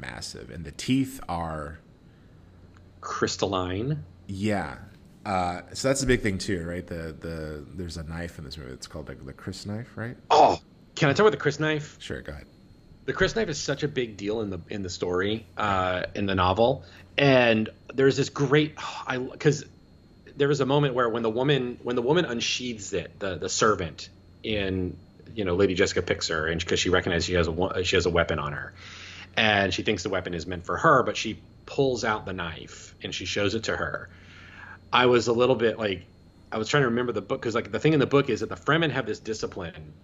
massive and the teeth are crystalline yeah uh, so that's a big thing too, right? The the there's a knife in this movie. It's called like the crysknife, right? Oh, can I talk about the crysknife? Sure, go ahead. the crysknife is such a big deal in the in the story uh, in the novel, and there's this great I because there was a moment where when the woman when the woman unsheathes it the the servant in you know Lady Jessica picks her and because she recognizes she has a she has a weapon on her, and she thinks the weapon is meant for her, but she pulls out the knife and she shows it to her. I was a little bit like I was trying to remember the book because like the thing in the book is that the Fremen have this discipline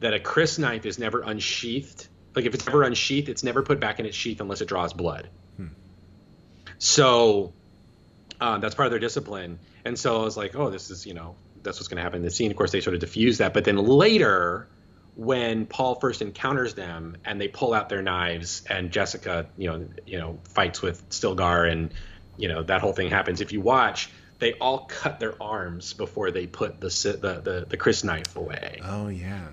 that a crysknife is never unsheathed. Like if it's ever unsheathed, it's never put back in its sheath unless it draws blood. So um, that's part of their discipline. And so I was like, oh, this is you know that's what's going to happen in the scene. Of course, they sort of diffuse that, but then later. When Paul first encounters them and they pull out their knives and Jessica, you know, you know, fights with Stilgar and you know that whole thing happens. If you watch, they all cut their arms before they put the the the, the crysknife away. Oh yeah,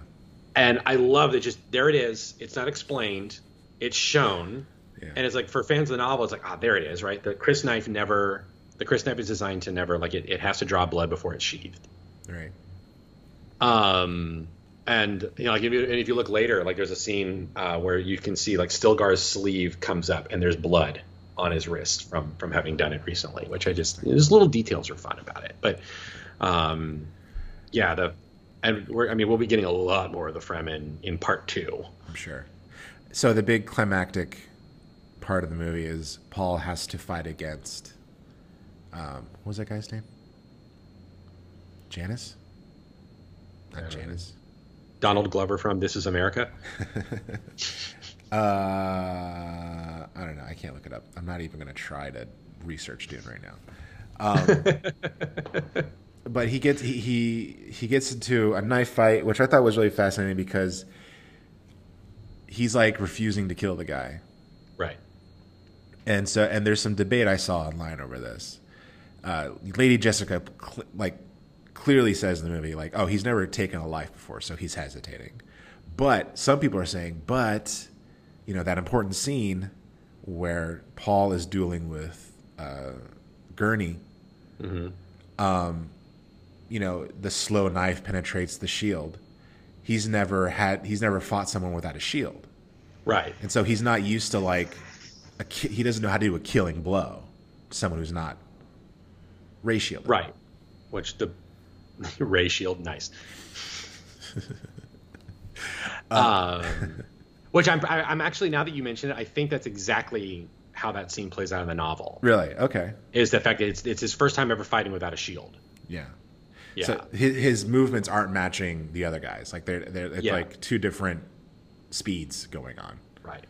And I love that just there it is. It's not explained. It's shown. yeah. And it's like for fans of the novel, it's like, ah, there it is, right? The crysknife never the crysknife is designed to never like it, it has to draw blood before it's sheathed. right. Um and you know, like if you, and if you look later, like there's a scene uh, where you can see like Stilgar's sleeve comes up and there's blood on his wrist from from having done it recently, which I just there's little details are fun about it. But um, yeah, the and we're I mean we'll be getting a lot more of the Fremen in part two. I'm sure. So the big climactic part of the movie is Paul has to fight against. Um, what was that guy's name? Janice. Not Janice. Donald Glover from This Is America. Uh, I don't know. I can't look it up. I'm not even going to try to research Dune right now. Um, but he gets he, he he gets into a knife fight, which I thought was really fascinating because he's like refusing to kill the guy, Right. and so and there's some debate I saw online over this. Uh, Lady Jessica cl- like clearly says in the movie like, oh, he's never taken a life before, so he's hesitating. But some people are saying, but you know that important scene where Paul is dueling with uh, Gurney. Um, you know the slow knife penetrates the shield. He's never had. He's never fought someone without a shield. Right. And so he's not used to like, a, ki- he doesn't know how to do a killing blow to someone who's not ray shielded. Right. Which the Ray Shield, nice. um, which I'm I, I'm actually now that you mention it, I think that's exactly how that scene plays out in the novel. Really? Okay. Is the fact that it's it's his first time ever fighting without a shield. Yeah. Yeah. So his, his movements aren't matching the other guys. Like they're they're it's Yeah. like two different speeds going on. right.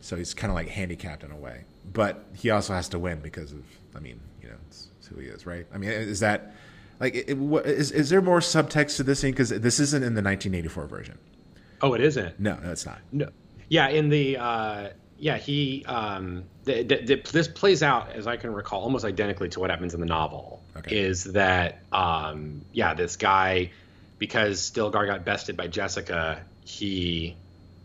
So he's kind of like handicapped in a way. But he also has to win because of I mean you know it's, it's who he is, right? I mean is that like it, it, what, is is there more subtext to this scene because this isn't in the 1984 version? Oh, it isn't. No, no, it's not. No. Yeah, in the uh, yeah he um, the, the, the, this plays out as I can recall almost identically to what happens in the novel. Okay. Is that um, yeah this guy because Stilgar got bested by Jessica he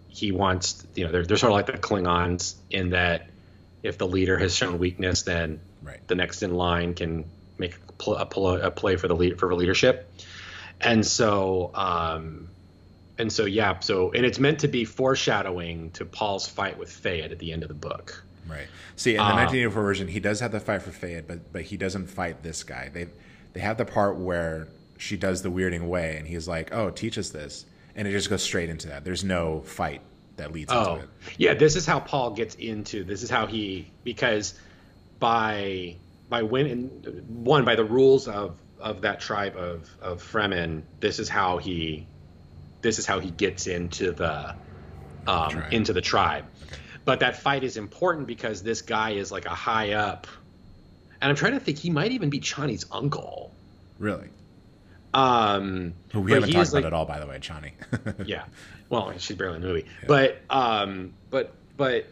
he wants you know they're, they're sort of like the Klingons in that if the leader has shown weakness then Right. the next in line can make a, pl- a, pl- a play for the lead for leadership and so um and so yeah so and it's meant to be foreshadowing to paul's fight with Feyd at the end of the book Right. See, in the Uh, 1984 version, he does have the fight for Feyd, but but he doesn't fight this guy. They they have the part where she does the weirding way, and he's like, "Oh, teach us this," and it just goes straight into that. There's no fight that leads oh into it. yeah this is how paul gets into this is how he because by by when and one by the rules of of that tribe of of fremen this is how he this is how he gets into the um, Tribe. into the tribe but that fight is important because this guy is like a high up and i'm trying to think he might even be chani's uncle Really? um Who we haven't talked about like- at all, by the way, Chani. yeah. Well, she's barely in the movie. But um but but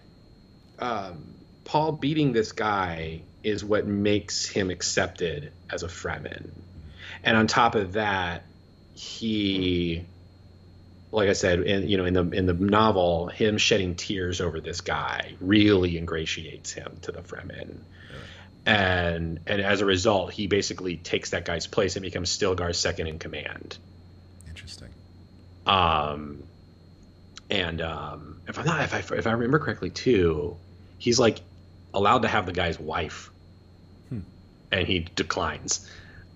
um Paul beating this guy is what makes him accepted as a Fremen. And on top of that, he like I said, in you know, in the in the novel, him shedding tears over this guy really ingratiates him to the Fremen. And and as a result, he basically takes that guy's place and becomes Stilgar's second in command. Interesting. Um, and um, if I'm not, if I if I remember correctly, too, he's like allowed to have the guy's wife, and he declines.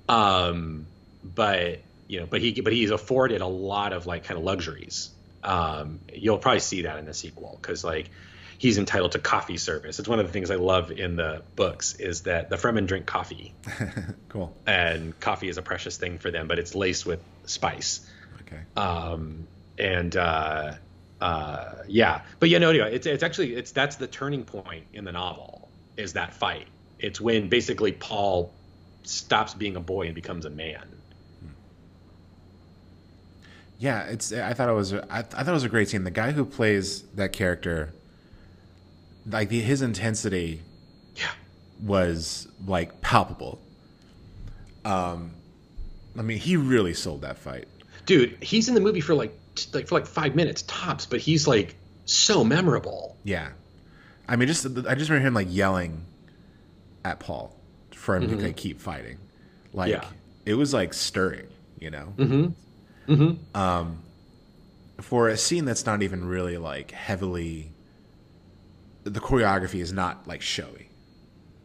Um, but you know, but he but he's afforded a lot of like kind of luxuries. Um, you'll probably see that in the sequel because like he's entitled to coffee service. It's one of the things I love in the books is that the Fremen drink coffee, Cool. and coffee is a precious thing for them, but it's laced with spice Okay. um, and uh, uh, yeah, but yeah, no, anyway, it's it's actually it's that's the turning point in the novel is that fight. It's when basically Paul stops being a boy and becomes a man. Yeah, it's. I thought it was. I, I thought it was a great scene. The guy who plays that character, like the, his intensity Yeah, was like palpable. Um, I mean, he really sold that fight. dude, he's in the movie for like t- like for like five minutes tops, but he's like so memorable. Yeah, I mean, just I just remember him like yelling at Paul for him to like, keep fighting. Like Yeah. it was like stirring, you know. Mm-hmm. Mm-hmm. Um, for a scene that's not even really like heavily, the choreography is not like showy,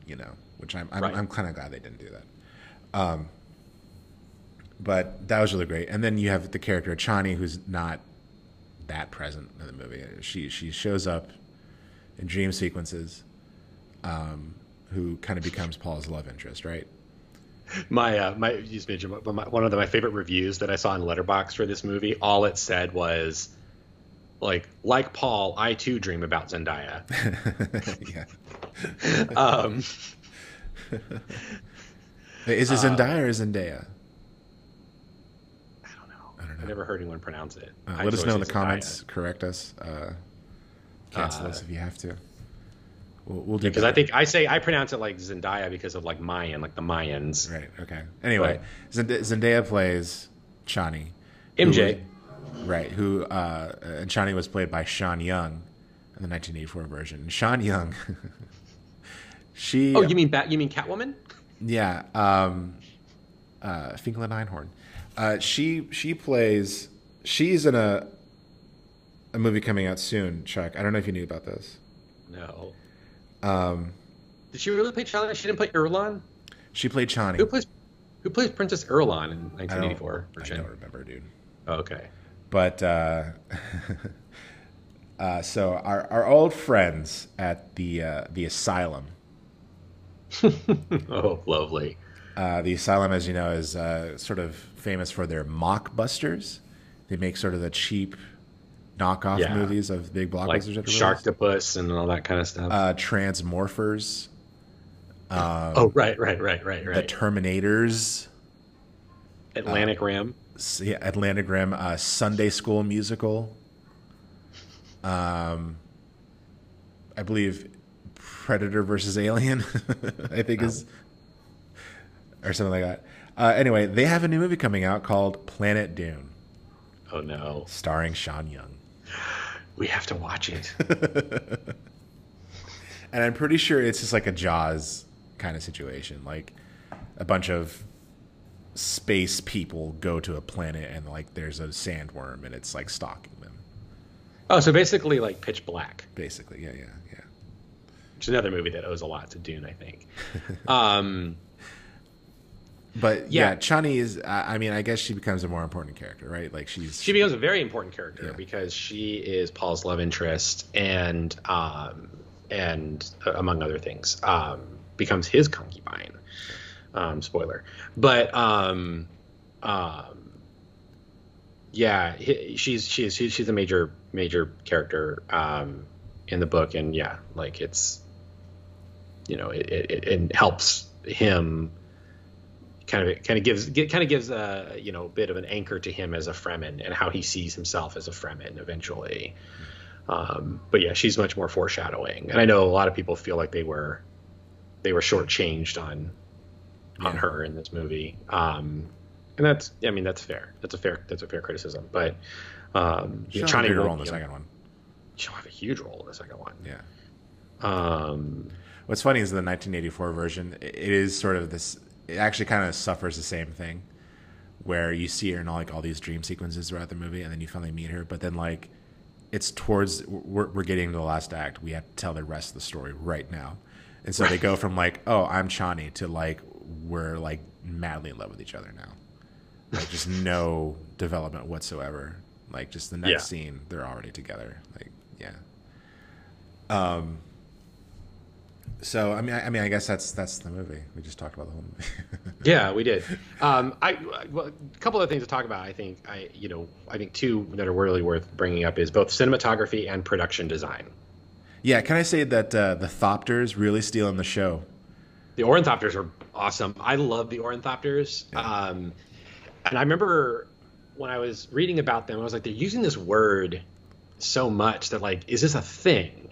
you know, which I'm I'm, Right. I'm kind of glad they didn't do that. Um, but that was really great. And then you have the character Chani, who's not that present in the movie. She she shows up in dream sequences, um, who kind of becomes Paul's love interest, right? My uh, my you just mentioned my, my, one of the, my favorite reviews that I saw in Letterboxd for this movie. All it said was, like, like Paul, I too dream about Zendaya. yeah. Um, Is it Uh, Zendaya or Zendaya? I don't know. I don't know. I've never heard anyone pronounce it. Uh, let us know in the Zendaya. comments. Correct us. Uh, cancel Uh, us if you have to. We'll, we'll do because I think I say I pronounce it like Zendaya because of like Mayan, like the Mayans. Right. Okay. Anyway, Zend- Zendaya plays Chani. MJ. Right. Who uh, and Chani was played by Sean Young in the 1984 version. Sean Young. she. Oh, you mean Bat? You mean Catwoman? Yeah. Um, uh, Finkel and Einhorn. Uh, she she plays. She's in a a movie coming out soon. Chuck. I don't know if you knew about this. No. Um, Did she really play Charlotte? She didn't play Erlon. she played Chani. Who plays Who plays Princess Erlon in I don't, 1984 I don't remember, dude. Oh, okay. But uh, uh, so our our old friends at the uh, the asylum. oh, lovely. Uh, the asylum, as you know, is uh, sort of famous for their mockbusters. They make sort of the cheap knockoff Yeah. movies of big blockbusters. Like. Sharktopus and all that kind of stuff. uh, Transmorphers, um, oh, right, right, right, right, right. the. Terminators, Atlantic Rim. Yeah, Atlantic Rim, uh, Sunday School musical. Um, I believe Predator versus Alien. I think is or something like that. Uh, anyway, they have a new movie coming out called Planet Dune, Oh no, starring Sean Young. We have to watch it. And I'm pretty sure it's just like a Jaws kind of situation. Like a bunch of space people go to a planet and like there's a sandworm and it's like stalking them. oh, so basically like Pitch Black, Basically, yeah, yeah, yeah. which is another movie that owes a lot to Dune, I think. um, But yeah, Yeah. Chani is. I mean, I guess she becomes a more important character, right? Like she's. she becomes a very important character Yeah. because she is Paul's love interest and um, and uh, among other things um, becomes his concubine. Um, spoiler, but um, um, yeah, he, she's she's she's a major major character um, in the book, and yeah, like it's you know it, it, it helps him kind of kind of gives kind of gives a you know a bit of an anchor to him as a Fremen and how he sees himself as a Fremen eventually. Um, but yeah, she's much more foreshadowing, and I know a lot of people feel like they were they were shortchanged on on Yeah. her in this movie, um, and that's I mean that's fair. That's a fair that's a fair criticism. But um, She'll have a bigger role in the second one. She'll have a huge role in the second one. Yeah. Um, What's funny is the 1984 version. It is sort of this. It actually kind of suffers the same thing, where you see her in all, like all these dream sequences throughout the movie, and then you finally meet her. But then like, it's towards we're, we're getting to the last act. We have to tell the rest of the story right now, and so they go from like, oh, I'm Chani to like we're like madly in love with each other now. Like just no development whatsoever. Like just the next Yeah. scene, they're already together. Like yeah. Um. So I mean, I, I mean, I guess that's that's the movie. We just talked about the whole movie. Yeah, we did. Um, I well, a couple of things to talk about. I think I you know I think two that are really worth bringing up is both cinematography and production design. yeah, can I say that uh, the Thopters really stealing the show? The Ornithopters are awesome. I love the Ornithopters. Um, and I remember when I was reading about them, I was like, they're using this word so much that like, is this a thing?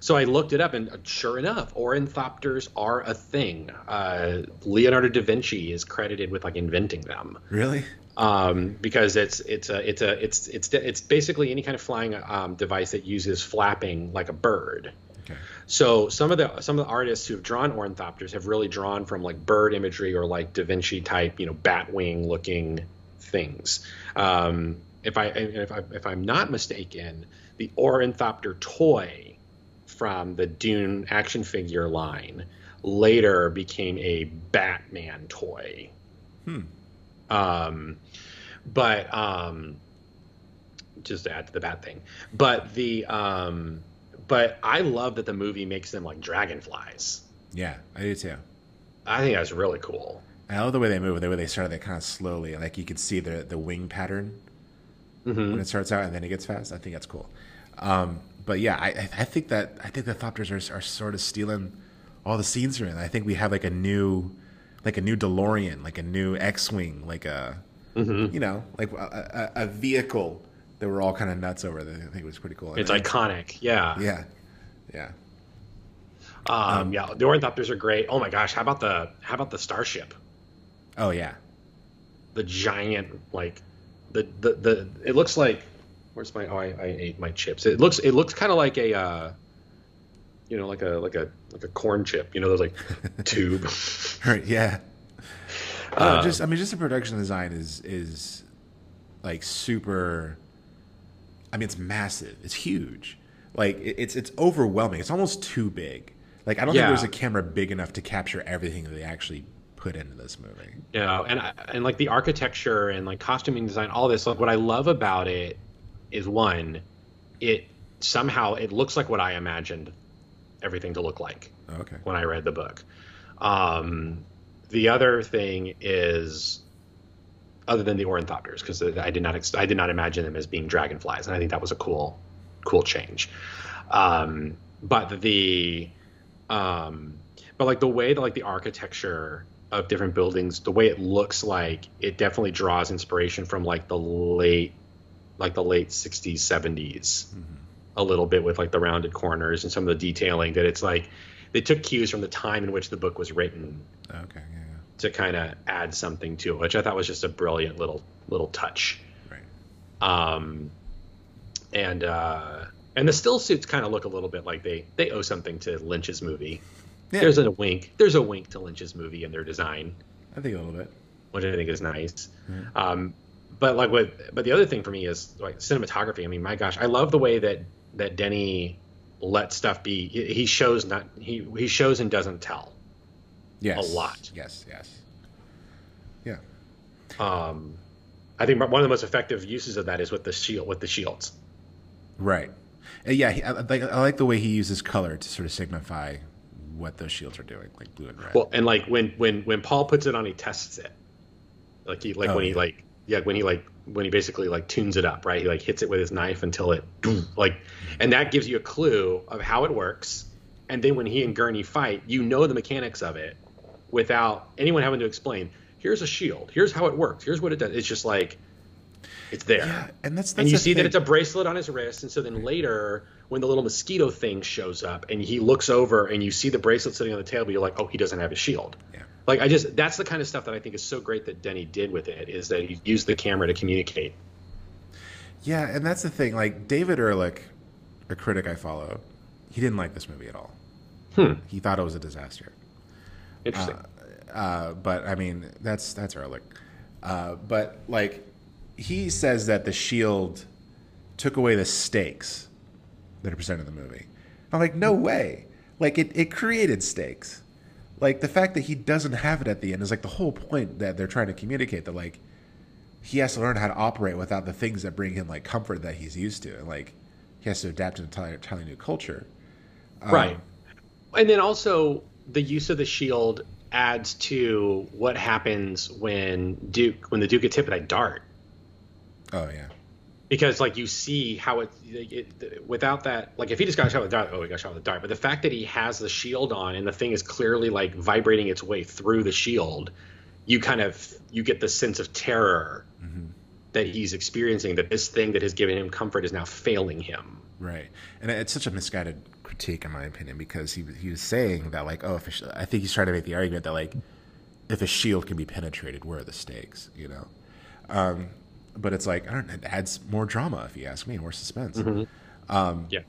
So I looked it up, and uh, sure enough, ornithopters are a thing. Uh, Leonardo da Vinci is credited with like inventing them. Really? um, because it's it's a it's a it's it's it's basically any kind of flying um, device that uses flapping like a bird. Okay. So some of the some of the artists who have drawn ornithopters have really drawn from like bird imagery or like Da Vinci type, you know, bat wing looking things. Um, if I if I if I'm not mistaken, the Ornithopter toy from the Dune action figure line later became a Batman toy. Hmm. Um, but um, just to add to the bad thing, but the um, but I love that the movie makes them like dragonflies. Yeah, I do too. I think that's really cool. I love the way they move, the way they started They kind of slowly, like you can see the the wing pattern Mm-hmm. when it starts out and then it gets fast. I think that's cool. Um, but yeah, I, I- think that I think the Thopters are, are sort of stealing all the scenes from it. I think we have like a new, like a new DeLorean, like a new X-wing, like a, Mm-hmm. you know, like a, a, a vehicle that we're all kind of nuts over. That I think was pretty cool. It's iconic. Yeah. yeah, yeah. Um, yeah. The Ornithopters are great. Oh my gosh. How about the how about the starship? Oh yeah, The giant like the the, the it looks like where's my oh I, I ate my chips. It looks it looks kind of like a uh, you know like a like a like a corn chip. You know those like tube. right, yeah. Uh, Uh, just I mean, just the production design is is like super. I mean, it's massive. It's huge. Like it's it's overwhelming. It's almost too big. Like I don't Yeah. think there's a camera big enough to capture everything that they actually put into this movie. know and I- and like the architecture and like costuming design all this like what i love about it is one it somehow it looks like what i imagined everything to look like Okay. when i read the book um the other thing is other than the ornithopters because i did not ex- i did not imagine them as being dragonflies and i think that was a cool cool change um but the um but like the way that like the architecture of different buildings the way it looks like it definitely draws inspiration from like the late like the late 60s 70s a little bit with like the rounded corners and some of the detailing that it's like they took cues from the time in which the book was written Okay. Yeah. to kind of add something to it which i thought was just a brilliant little little touch. Right. um and uh and the still suits kind of look a little bit like they they owe something to lynch's movie Yeah. there's a wink there's a wink to lynch's movie in their design I think a little bit. which i think is nice um but like what but the other thing for me is like cinematography i mean my gosh i love the way that that Denis let stuff be he shows not he he shows and doesn't tell Yes. A lot. Yes. Yes. Yeah. um i think one of the most effective uses of that is with the shield with the shields Right. Uh, yeah. He, I, I like I like the way he uses color to sort of signify what those shields are doing, like blue and red. Well, and like when when when Paul puts it on, he tests it. Like he like Oh, when he yeah. like yeah when he like when he basically like tunes it up, right? He like hits it with his knife until it like, and that gives you a clue of how it works. And then when he and Gurney fight, you know the mechanics of it without anyone having to explain. Here's a shield. Here's how it works. Here's what it does. It's just like it's there. yeah, and that's, that's and you see that it's a bracelet on his wrist and so then later when the little mosquito thing shows up and he looks over and you see the bracelet sitting on the table you're like oh he doesn't have his shield Yeah. Like i just that's the kind of stuff that i think is so great that Denis did with it is that he used the camera to communicate Yeah, and that's the thing. Like David Ehrlich, a critic I follow, he didn't like this movie at all. Hmm. He thought it was a disaster. interesting Uh, but I mean, that's that's Ehrlich. Uh, but like, he says that the shield took away the stakes that are presented in the movie. I'm like, no way. Like it, it created stakes. Like the fact that he doesn't have it at the end is like the whole point that they're trying to communicate that like he has to learn how to operate without the things that bring him like comfort that he's used to. And like he has to adapt to an entirely, entirely new culture. Um, right and then also the use of the shield adds to what happens when duke when the duke gets hit by dart Oh yeah. Because like you see how it, it without that like if he just got shot with a dart oh he got shot with a dart. But the fact that he has the shield on and the thing is clearly like vibrating its way through the shield you kind of you get the sense of terror that he's experiencing that this thing that has given him comfort is now failing him. Right, and it's such a misguided critique, in my opinion, because he he was saying that like, oh, if a I think he's trying to make the argument that like, if a shield can be penetrated, where are the stakes? You know, um, but it's like I don't. know, It adds more drama, if you ask me, more suspense. um yeah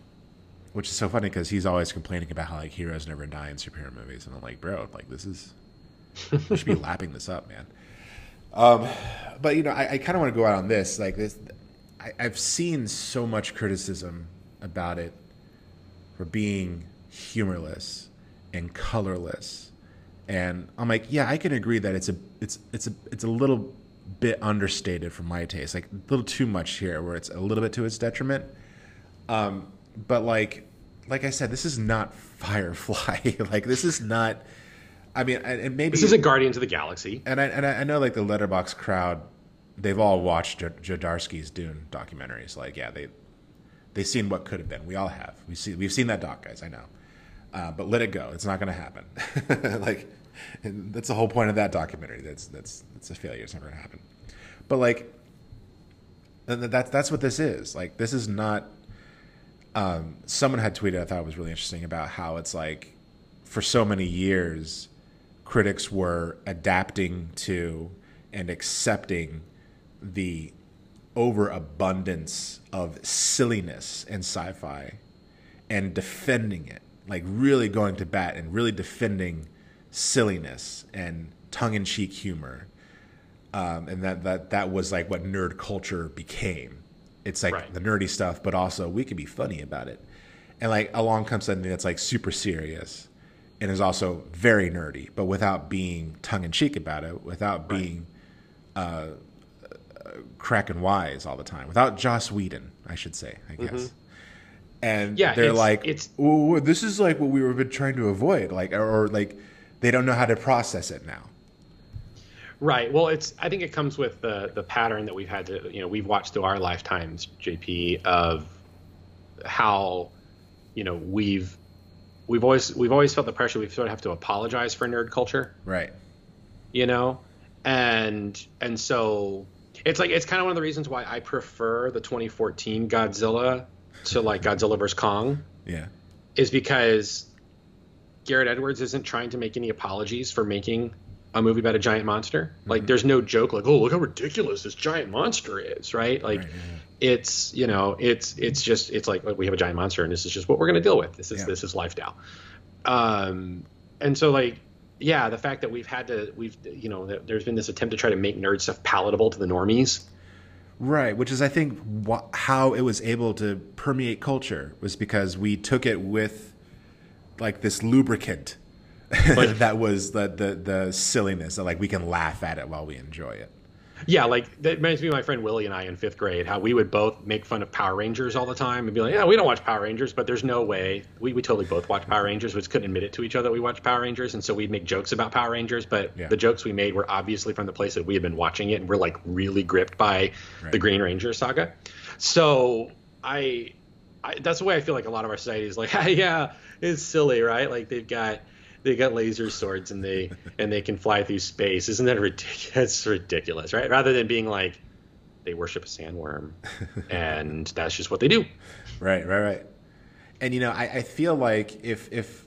Which is so funny because he's always complaining about how like heroes never die in superhero movies, and I'm like, bro, like this is we should be lapping this up, man. Um, but you know, I, I kind of want to go out on this. Like this, I, I've seen so much criticism about it for being humorless and colorless, and I'm like, yeah, I can agree that it's a it's it's a it's a little bit understated for my taste, like a little too much here, where it's a little bit to its detriment. Um, but like like I said, this is not Firefly. like this is not. I mean, and maybe this isn't Guardians of the Galaxy. And I and I know like the Letterboxd crowd, they've all watched Jodorowsky's Dune documentaries. Like, yeah, they they've seen what could have been. We all have. We see we've seen that doc, guys. I know. Uh, but let it go. It's not going to happen. like that's the whole point of that documentary. That's that's that's a failure. It's never to happen. But like that's that's what this is. Like this is not um, someone had tweeted I thought it was really interesting about how it's like for so many years critics were adapting to and accepting the overabundance of silliness in sci-fi and defending it like really going to bat and really defending silliness and tongue-in-cheek humor um, and that, that that was like what nerd culture became it's like right. the nerdy stuff, but also we can be funny about it. And like along comes something that's like super serious and is also very nerdy, but without being tongue in cheek about it, without being right. uh, cracking wise all the time, without Joss Whedon, I should say, I guess. Mm-hmm. And yeah, they're it's, like, it's this is like what we were trying to avoid, like, or, or like they don't know how to process it now. Right. Well, it's. I think it comes with the the pattern that we've had to. You know, we've watched through our lifetimes, JP, of how, you know, we've we've always we've always felt the pressure. We sort of have to apologize for nerd culture. Right. You know, and and so it's like it's kind of one of the reasons why I prefer the 2014 Godzilla to like Godzilla vs Kong. Yeah. Is because Gareth Edwards isn't trying to make any apologies for making a movie about a giant monster. Like, mm-hmm. there's no joke like, "Oh, look how ridiculous this giant monster is," right? Like, right, yeah. it's you know, it's it's just it's like we have a giant monster, and this is just what we're gonna deal with. This is yeah. this is life now. Um, and so like, yeah, the fact that we've had to we've you know, there's been this attempt to try to make nerd stuff palatable to the normies. Right, which is I think wh- how it was able to permeate culture was because we took it with like this lubricant like, that was the, the the silliness that like we can laugh at it while we enjoy it. Yeah, like that reminds me of my friend Willie and I in fifth grade, how we would both make fun of Power Rangers all the time and be like, Yeah, we don't watch Power Rangers, but there's no way we, we totally both watch Power Rangers, we just couldn't admit it to each other that we watched Power Rangers, and so we'd make jokes about Power Rangers, but yeah. the jokes we made were obviously from the place that we had been watching it and we're like really gripped by right. the Green Ranger saga. So I, I that's the way I feel like a lot of our society is like, yeah, it's silly, right? Like they've got they got laser swords and they and they can fly through space. Isn't that ridiculous? That's ridiculous, right? Rather than being like they worship a sandworm and that's just what they do. Right, right, right. And you know, I, I feel like if if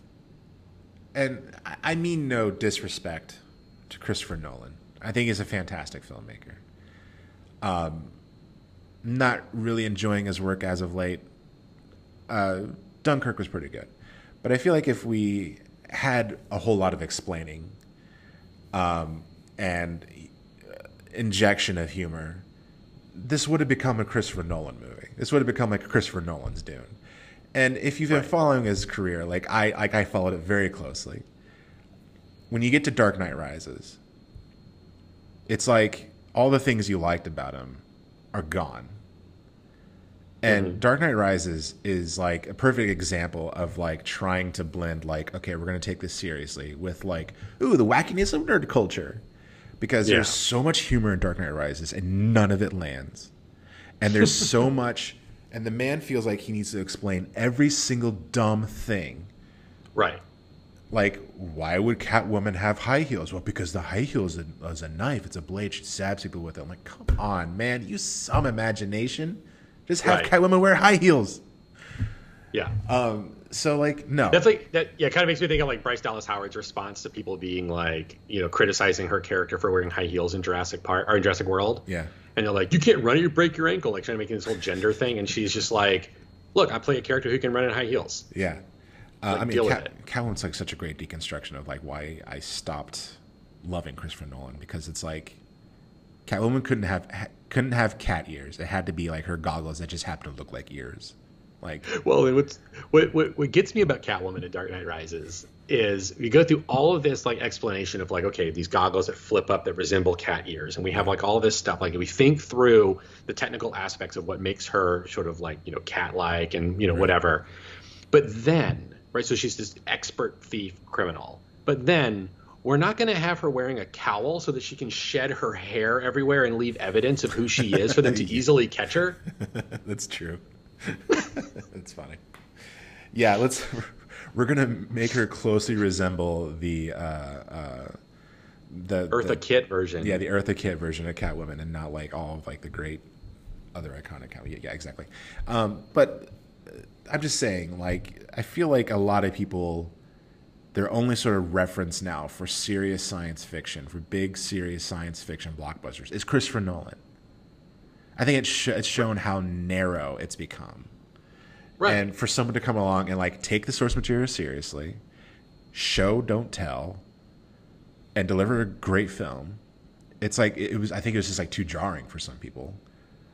and I mean no disrespect to Christopher Nolan. I think he's a fantastic filmmaker. Um, not really enjoying his work as of late. Uh, Dunkirk was pretty good, but I feel like if we had a whole lot of explaining um, and injection of humor, this would have become a Christopher Nolan movie. This would have become like Christopher Nolan's Dune. And if you've been right. following his career, like I like I followed it very closely. When you get to Dark Knight Rises, it's like all the things you liked about him are gone. And mm-hmm. Dark Knight Rises is like a perfect example of like trying to blend like, okay, we're gonna take this seriously with like, ooh, the wackiness of nerd culture. Because yeah. there's so much humor in Dark Knight Rises and none of it lands. And there's so much and the man feels like he needs to explain every single dumb thing. Right. Like, why would Catwoman have high heels? Well, because the high heel is a, is a knife. It's a blade. She stabs people with it. I'm like, come on, man. Use some imagination. Just have right. Catwoman wear high heels. Yeah. Um. So like no. That's like that. Yeah. Kind of makes me think of like Bryce Dallas Howard's response to people being like, you know, criticizing her character for wearing high heels in Jurassic Park or in Jurassic World. Yeah. And they're like, you can't run, it, you break your ankle. Like trying to make this whole gender thing, and she's just like, look, I play a character who can run in high heels. Yeah. Uh, like, I mean, Cat, Catwoman's like such a great deconstruction of like why I stopped loving Christopher Nolan because it's like Catwoman couldn't have ha- couldn't have cat ears. It had to be like her goggles that just happened to look like ears. Like, well, what's, what, what what gets me about Catwoman in Dark Knight Rises is we go through all of this like explanation of like okay these goggles that flip up that resemble cat ears and we have like all this stuff like we think through the technical aspects of what makes her sort of like you know cat like and you know right. whatever but then right so she's this expert thief criminal but then we're not going to have her wearing a cowl so that she can shed her hair everywhere and leave evidence of who she is for them to easily catch her that's true that's funny yeah let's we're gonna make her closely resemble the uh, uh, the Eartha the, Kitt version. Yeah, the Eartha Kitt version of Catwoman, and not like all of like the great other iconic Catwoman. Yeah, yeah exactly. Um, but uh, I'm just saying, like, I feel like a lot of people their only sort of reference now for serious science fiction, for big serious science fiction blockbusters, is Christopher Nolan. I think it's, sh- it's shown how narrow it's become. Right. And for someone to come along and like take the source material seriously, show, don't tell, and deliver a great film, it's like it was. I think it was just like too jarring for some people.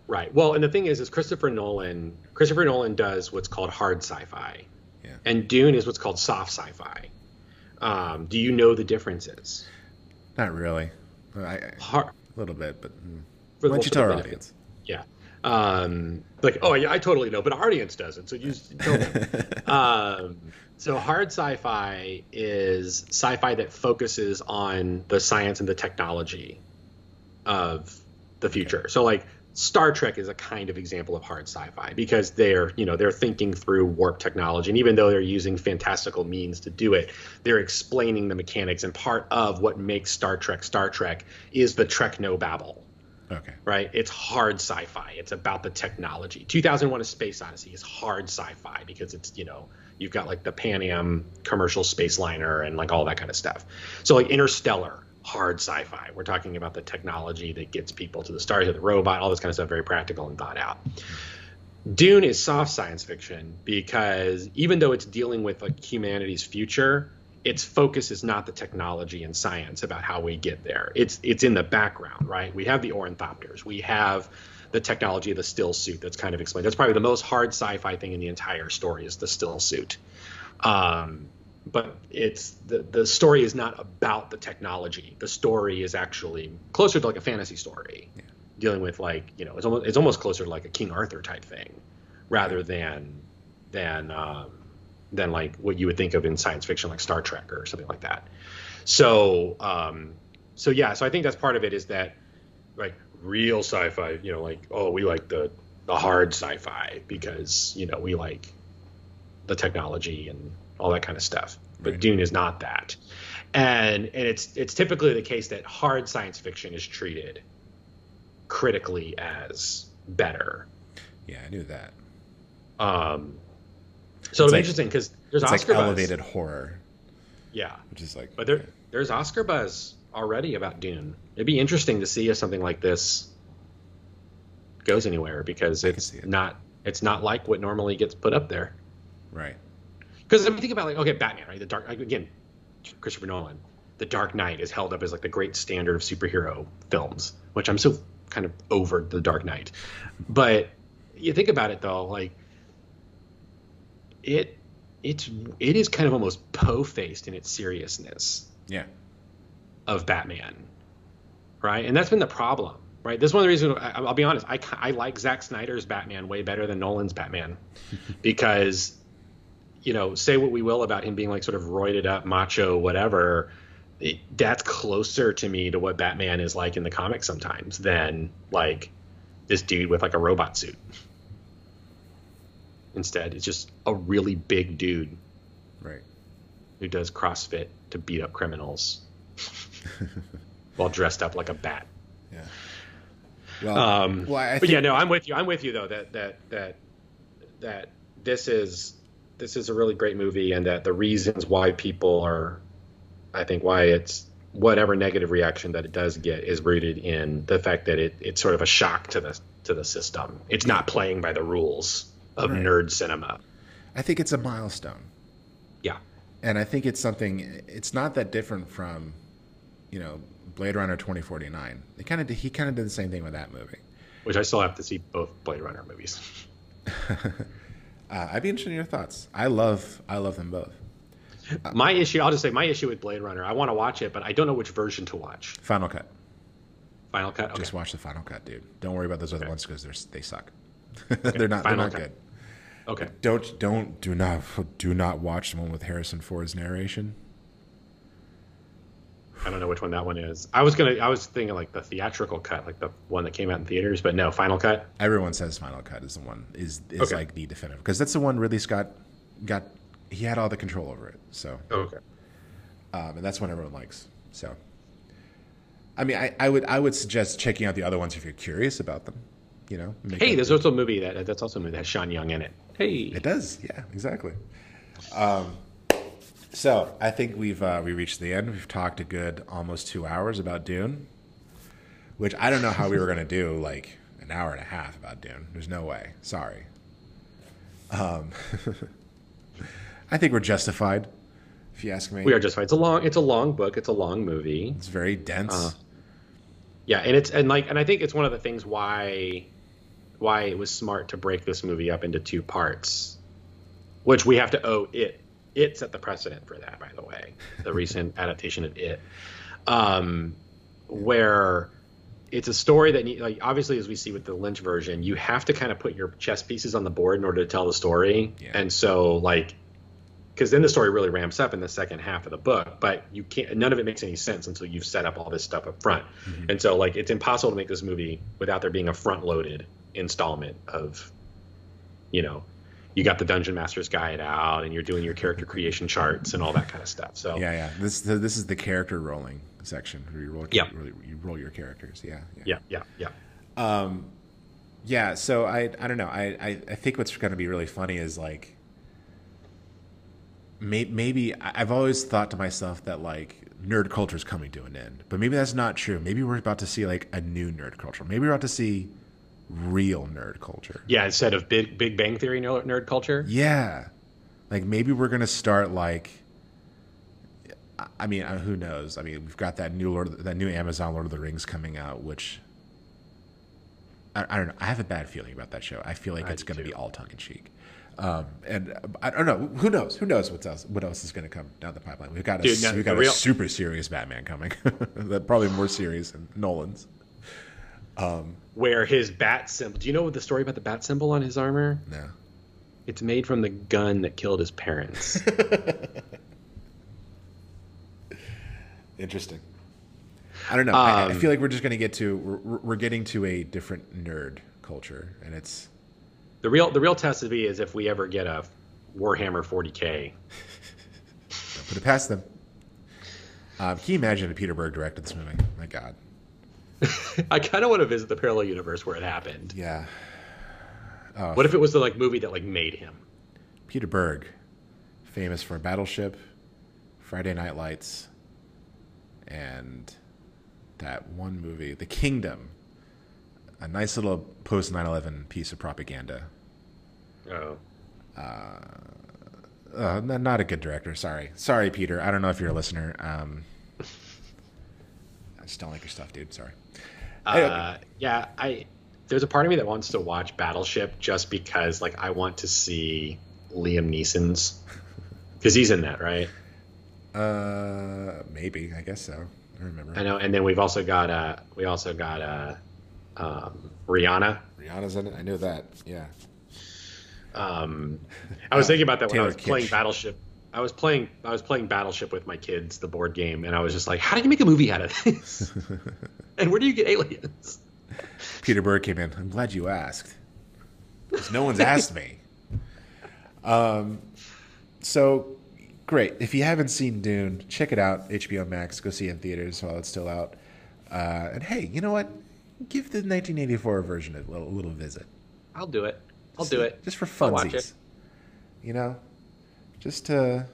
Right. Well, and the thing is, is Christopher Nolan. Christopher Nolan does what's called hard sci-fi, yeah. and Dune is what's called soft sci-fi. Um, do you know the differences? Not really. I, a little bit, but mm. why don't you tell our audience? Yeah um, like, oh yeah, I totally know, but our audience doesn't. So you tell um, so hard sci-fi is sci-fi that focuses on the science and the technology of the future. So like Star Trek is a kind of example of hard sci-fi because they're, you know, they're thinking through warp technology, and even though they're using fantastical means to do it, they're explaining the mechanics. And part of what makes Star Trek Star Trek is the Treknobabble Okay. Right? It's hard sci-fi. It's about the technology. 2001: A Space Odyssey is hard sci-fi because it's you know you've got like the Pan Am commercial space liner and like all that kind of stuff. So like Interstellar, hard sci-fi. We're talking about the technology that gets people to the stars, to the robot, all this kind of stuff, very practical and thought out. Dune is soft science fiction because even though it's dealing with like humanity's future, its focus is not the technology and science about how we get there. It's it's in the background, right? We have the ornithopters, we have the technology of the still suit that's kind of explained. That's probably the most hard sci-fi thing in the entire story is the still suit. Um, but it's the the story is not about the technology. The story is actually closer to like a fantasy story, yeah. dealing with like you know it's almost it's almost closer to like a King Arthur type thing, rather than than um, than like what you would think of in science fiction, like Star Trek or something like that. So, um, so yeah, so I think that's part of it is that like real sci-fi, you know, like oh, we like the the hard sci-fi because you know we like the technology and all that kind of stuff. But right. Dune is not that, and and it's it's typically the case that hard science fiction is treated critically as better. Yeah, I knew that. Um, so it's like, interesting because there's it's Oscar like elevated horror. Yeah, which is like, but there there's Oscar buzz already about Dune. It'd be interesting to see if something like this goes anywhere because it's it. not it's not like what normally gets put up there. Right. Because I mean, think about like okay, Batman, right? The Dark again, Christopher Nolan. The Dark Knight is held up as like the great standard of superhero films, which I'm so kind of over the Dark Knight. But you think about it though, like it it's it is kind of almost po-faced in its seriousness. Yeah. Of Batman, right? And that's been the problem, right? This is one of the reasons. I, will be honest. I I like Zack Snyder's Batman way better than Nolan's Batman, because, you know, say what we will about him being like sort of roided up, macho, whatever. It, that's closer to me to what Batman is like in the comics sometimes than like this dude with like a robot suit instead. It's just a really big dude. Right. Who does CrossFit to beat up criminals while dressed up like a bat. Yeah. Well, um, well I but yeah, no, I'm with you. I'm with you though that that that that this is this is a really great movie, and that the reasons why people are, I think, why it's whatever negative reaction that it does get is rooted in the fact that it it's sort of a shock to the to the system. It's not playing by the rules of right. nerd cinema. I think it's a milestone. Yeah. And I think it's something it's not that different from you know Blade Runner 2049. They kind of he kind of did the same thing with that movie. Which I still have to see both Blade Runner movies. uh, I'd be interested in your thoughts. I love I love them both. my issue, I'll just say, my issue with Blade Runner, I want to watch it, but I don't know which version to watch. Final cut. Final cut. Okay. Just watch the final cut, dude. Don't worry about those other okay. ones because they suck. they're not. Final they're not cut. good. Okay. Don't don't do not do not watch the one with Harrison Ford's narration. I don't know which one that one is. I was gonna. I was thinking like the theatrical cut, like the one that came out in theaters, but no, Final Cut. Everyone says Final Cut is the one is is okay. like the definitive because that's the one Ridley Scott got. He had all the control over it. So okay, um, and that's one everyone likes. So, I mean, I, I would I would suggest checking out the other ones if you're curious about them. You know. Hey, there's also a movie that that's also a movie that has Sean Young in it. Hey, it does. Yeah, exactly. Um, so I think we've uh, we reached the end. We've talked a good almost two hours about Dune, which I don't know how we were going to do like an hour and a half about Dune. There's no way. Sorry. Um, I think we're justified, if you ask me. We are justified. It's a long. It's a long book. It's a long movie. It's very dense. Uh, yeah, and it's and like and I think it's one of the things why why it was smart to break this movie up into two parts, which we have to owe it it set the precedent for that, by the way. The recent adaptation of It, um, where it's a story that, like, obviously, as we see with the Lynch version, you have to kind of put your chess pieces on the board in order to tell the story. Yeah. And so, like, because then the story really ramps up in the second half of the book, but you can't. None of it makes any sense until you've set up all this stuff up front. Mm-hmm. And so, like, it's impossible to make this movie without there being a front-loaded installment of, you know, you got the dungeon master's guide out and you're doing your character creation charts and all that kind of stuff so. Yeah yeah. This this is the character rolling section where you roll yeah. you roll your characters. Yeah yeah. Yeah yeah, yeah. um yeah so i i don't know. I i, I think what's going to be really funny is like may, maybe i've always thought to myself that like nerd culture is coming to an end but maybe that's not true. Maybe we're about to see like a new nerd culture. Maybe we're about to see real nerd culture. Yeah, instead of Big Big Bang Theory nerd culture. Yeah, like maybe we're gonna start like. I mean, uh, who knows? I mean, we've got that new Lord, that new Amazon Lord of the Rings coming out, which I, I don't know. I have a bad feeling about that show. I feel like I it's going to be all tongue in cheek. Um, and I don't know. Who knows? Who knows what else? What else is going to come down the pipeline? We've got a Dude, no, we've got real- a super serious Batman coming. that probably more serious than Nolan's. Um, where his bat symbol. Do you know what the story about the bat symbol on his armor? No. It's made from the gun that killed his parents. Interesting. I don't know. Um, I, I, um, feel like we're just going to get to we're, we're, getting to a different nerd culture, and it's the real the real test to be is if we ever get a Warhammer 40k. Don't put it past them. Um, can you imagine if Peter Berg directed this movie? My God. I kind of want to visit the parallel universe where it happened. Yeah. Oh, what if it was the like movie that like made him? Peter Berg, famous for Battleship, Friday Night Lights, and that one movie, The Kingdom. A nice little post 9/11 piece of propaganda. Oh. Uh, uh, not a good director. Sorry, sorry, Peter. I don't know if you're a listener. Um, I just don't like your stuff, dude. Sorry. Uh, yeah, I there's a part of me that wants to watch Battleship just because like I want to see Liam Neeson's because he's in that, right? Uh, maybe I guess so. I remember. I know, and then we've also got uh we also got uh um, Rihanna. Rihanna's in it. I knew that. Yeah. Um, I was thinking about that when Taylor I was Kitsch. playing Battleship. I was playing I was playing Battleship with my kids, the board game, and I was just like, how do you make a movie out of this? and where do you get aliens? Peter Berg came in. I'm glad you asked. Because no one's asked me. Um, so great. If you haven't seen Dune, check it out. HBO Max. Go see it in theaters while it's still out. Uh, and hey, you know what? Give the 1984 version a little, a little visit. I'll do it. I'll do it. Just for funsies. You know, just to.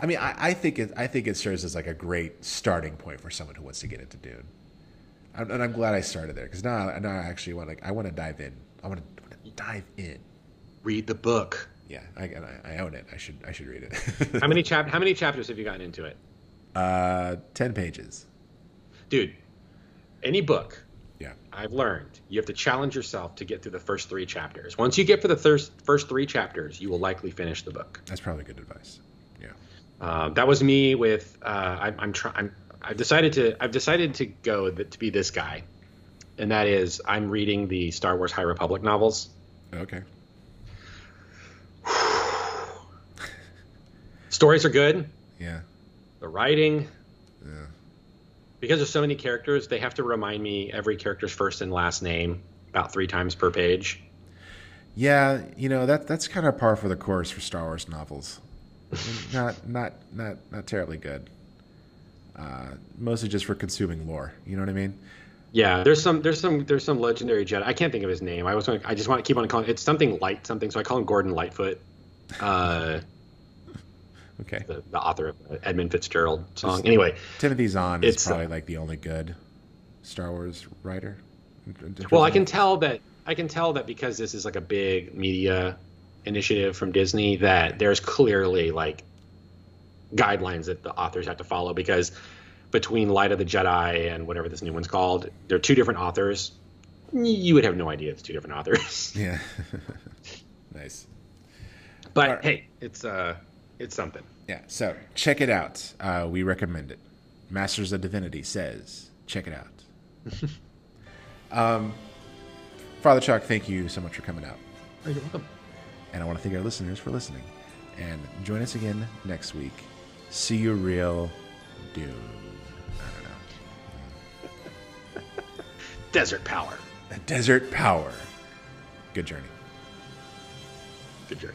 I mean, I, I, think it. I think it serves as like a great starting point for someone who wants to get into Dune. I'm, and I'm glad I started there because now, now I actually want to. I want to dive in. I want to dive in. Read the book. Yeah, I, I, own it. I should I should read it. how many chap How many chapters have you gotten into it? Uh, ten pages. Dude, any book Yeah. I've learned you have to challenge yourself to get through the first three chapters. Once you get for the first first three chapters, you will likely finish the book. That's probably good advice. Yeah. Um, that was me with. Uh, I, I'm trying. I've decided to. I've decided to go th- to be this guy, and that is I'm reading the Star Wars High Republic novels. Okay. Stories are good. Yeah. The writing. Because there's so many characters, they have to remind me every character's first and last name about three times per page. Yeah, you know that that's kind of par for the course for Star Wars novels. not not not not terribly good. Uh, mostly just for consuming lore. You know what I mean? Yeah, there's some there's some there's some legendary Jedi. I can't think of his name. I was gonna, I just want to keep on calling it's something light something, so I call him Gordon Lightfoot. Uh, Okay. the, the author of Edmund Fitzgerald song. Anyway, Timothy Zahn is uh, probably like the only good Star Wars writer. in- in terms well, I can tell that I can tell that because this is like a big media initiative from Disney that there's clearly like guidelines that the authors have to follow because between Light of the Jedi and whatever this new one's called, they're two different authors. You would have no idea it's two different authors. Yeah. nice. But Alright. hey, it's uh it's something. Yeah. So check it out. Uh, we recommend it. Masters of Divinity says check it out. um, Father Chuck, thank you so much for coming out. You're welcome. And I want to thank our listeners for listening. And join us again next week. See you real Dune. I don't know. Desert power. Desert Power. Good journey. Good journey.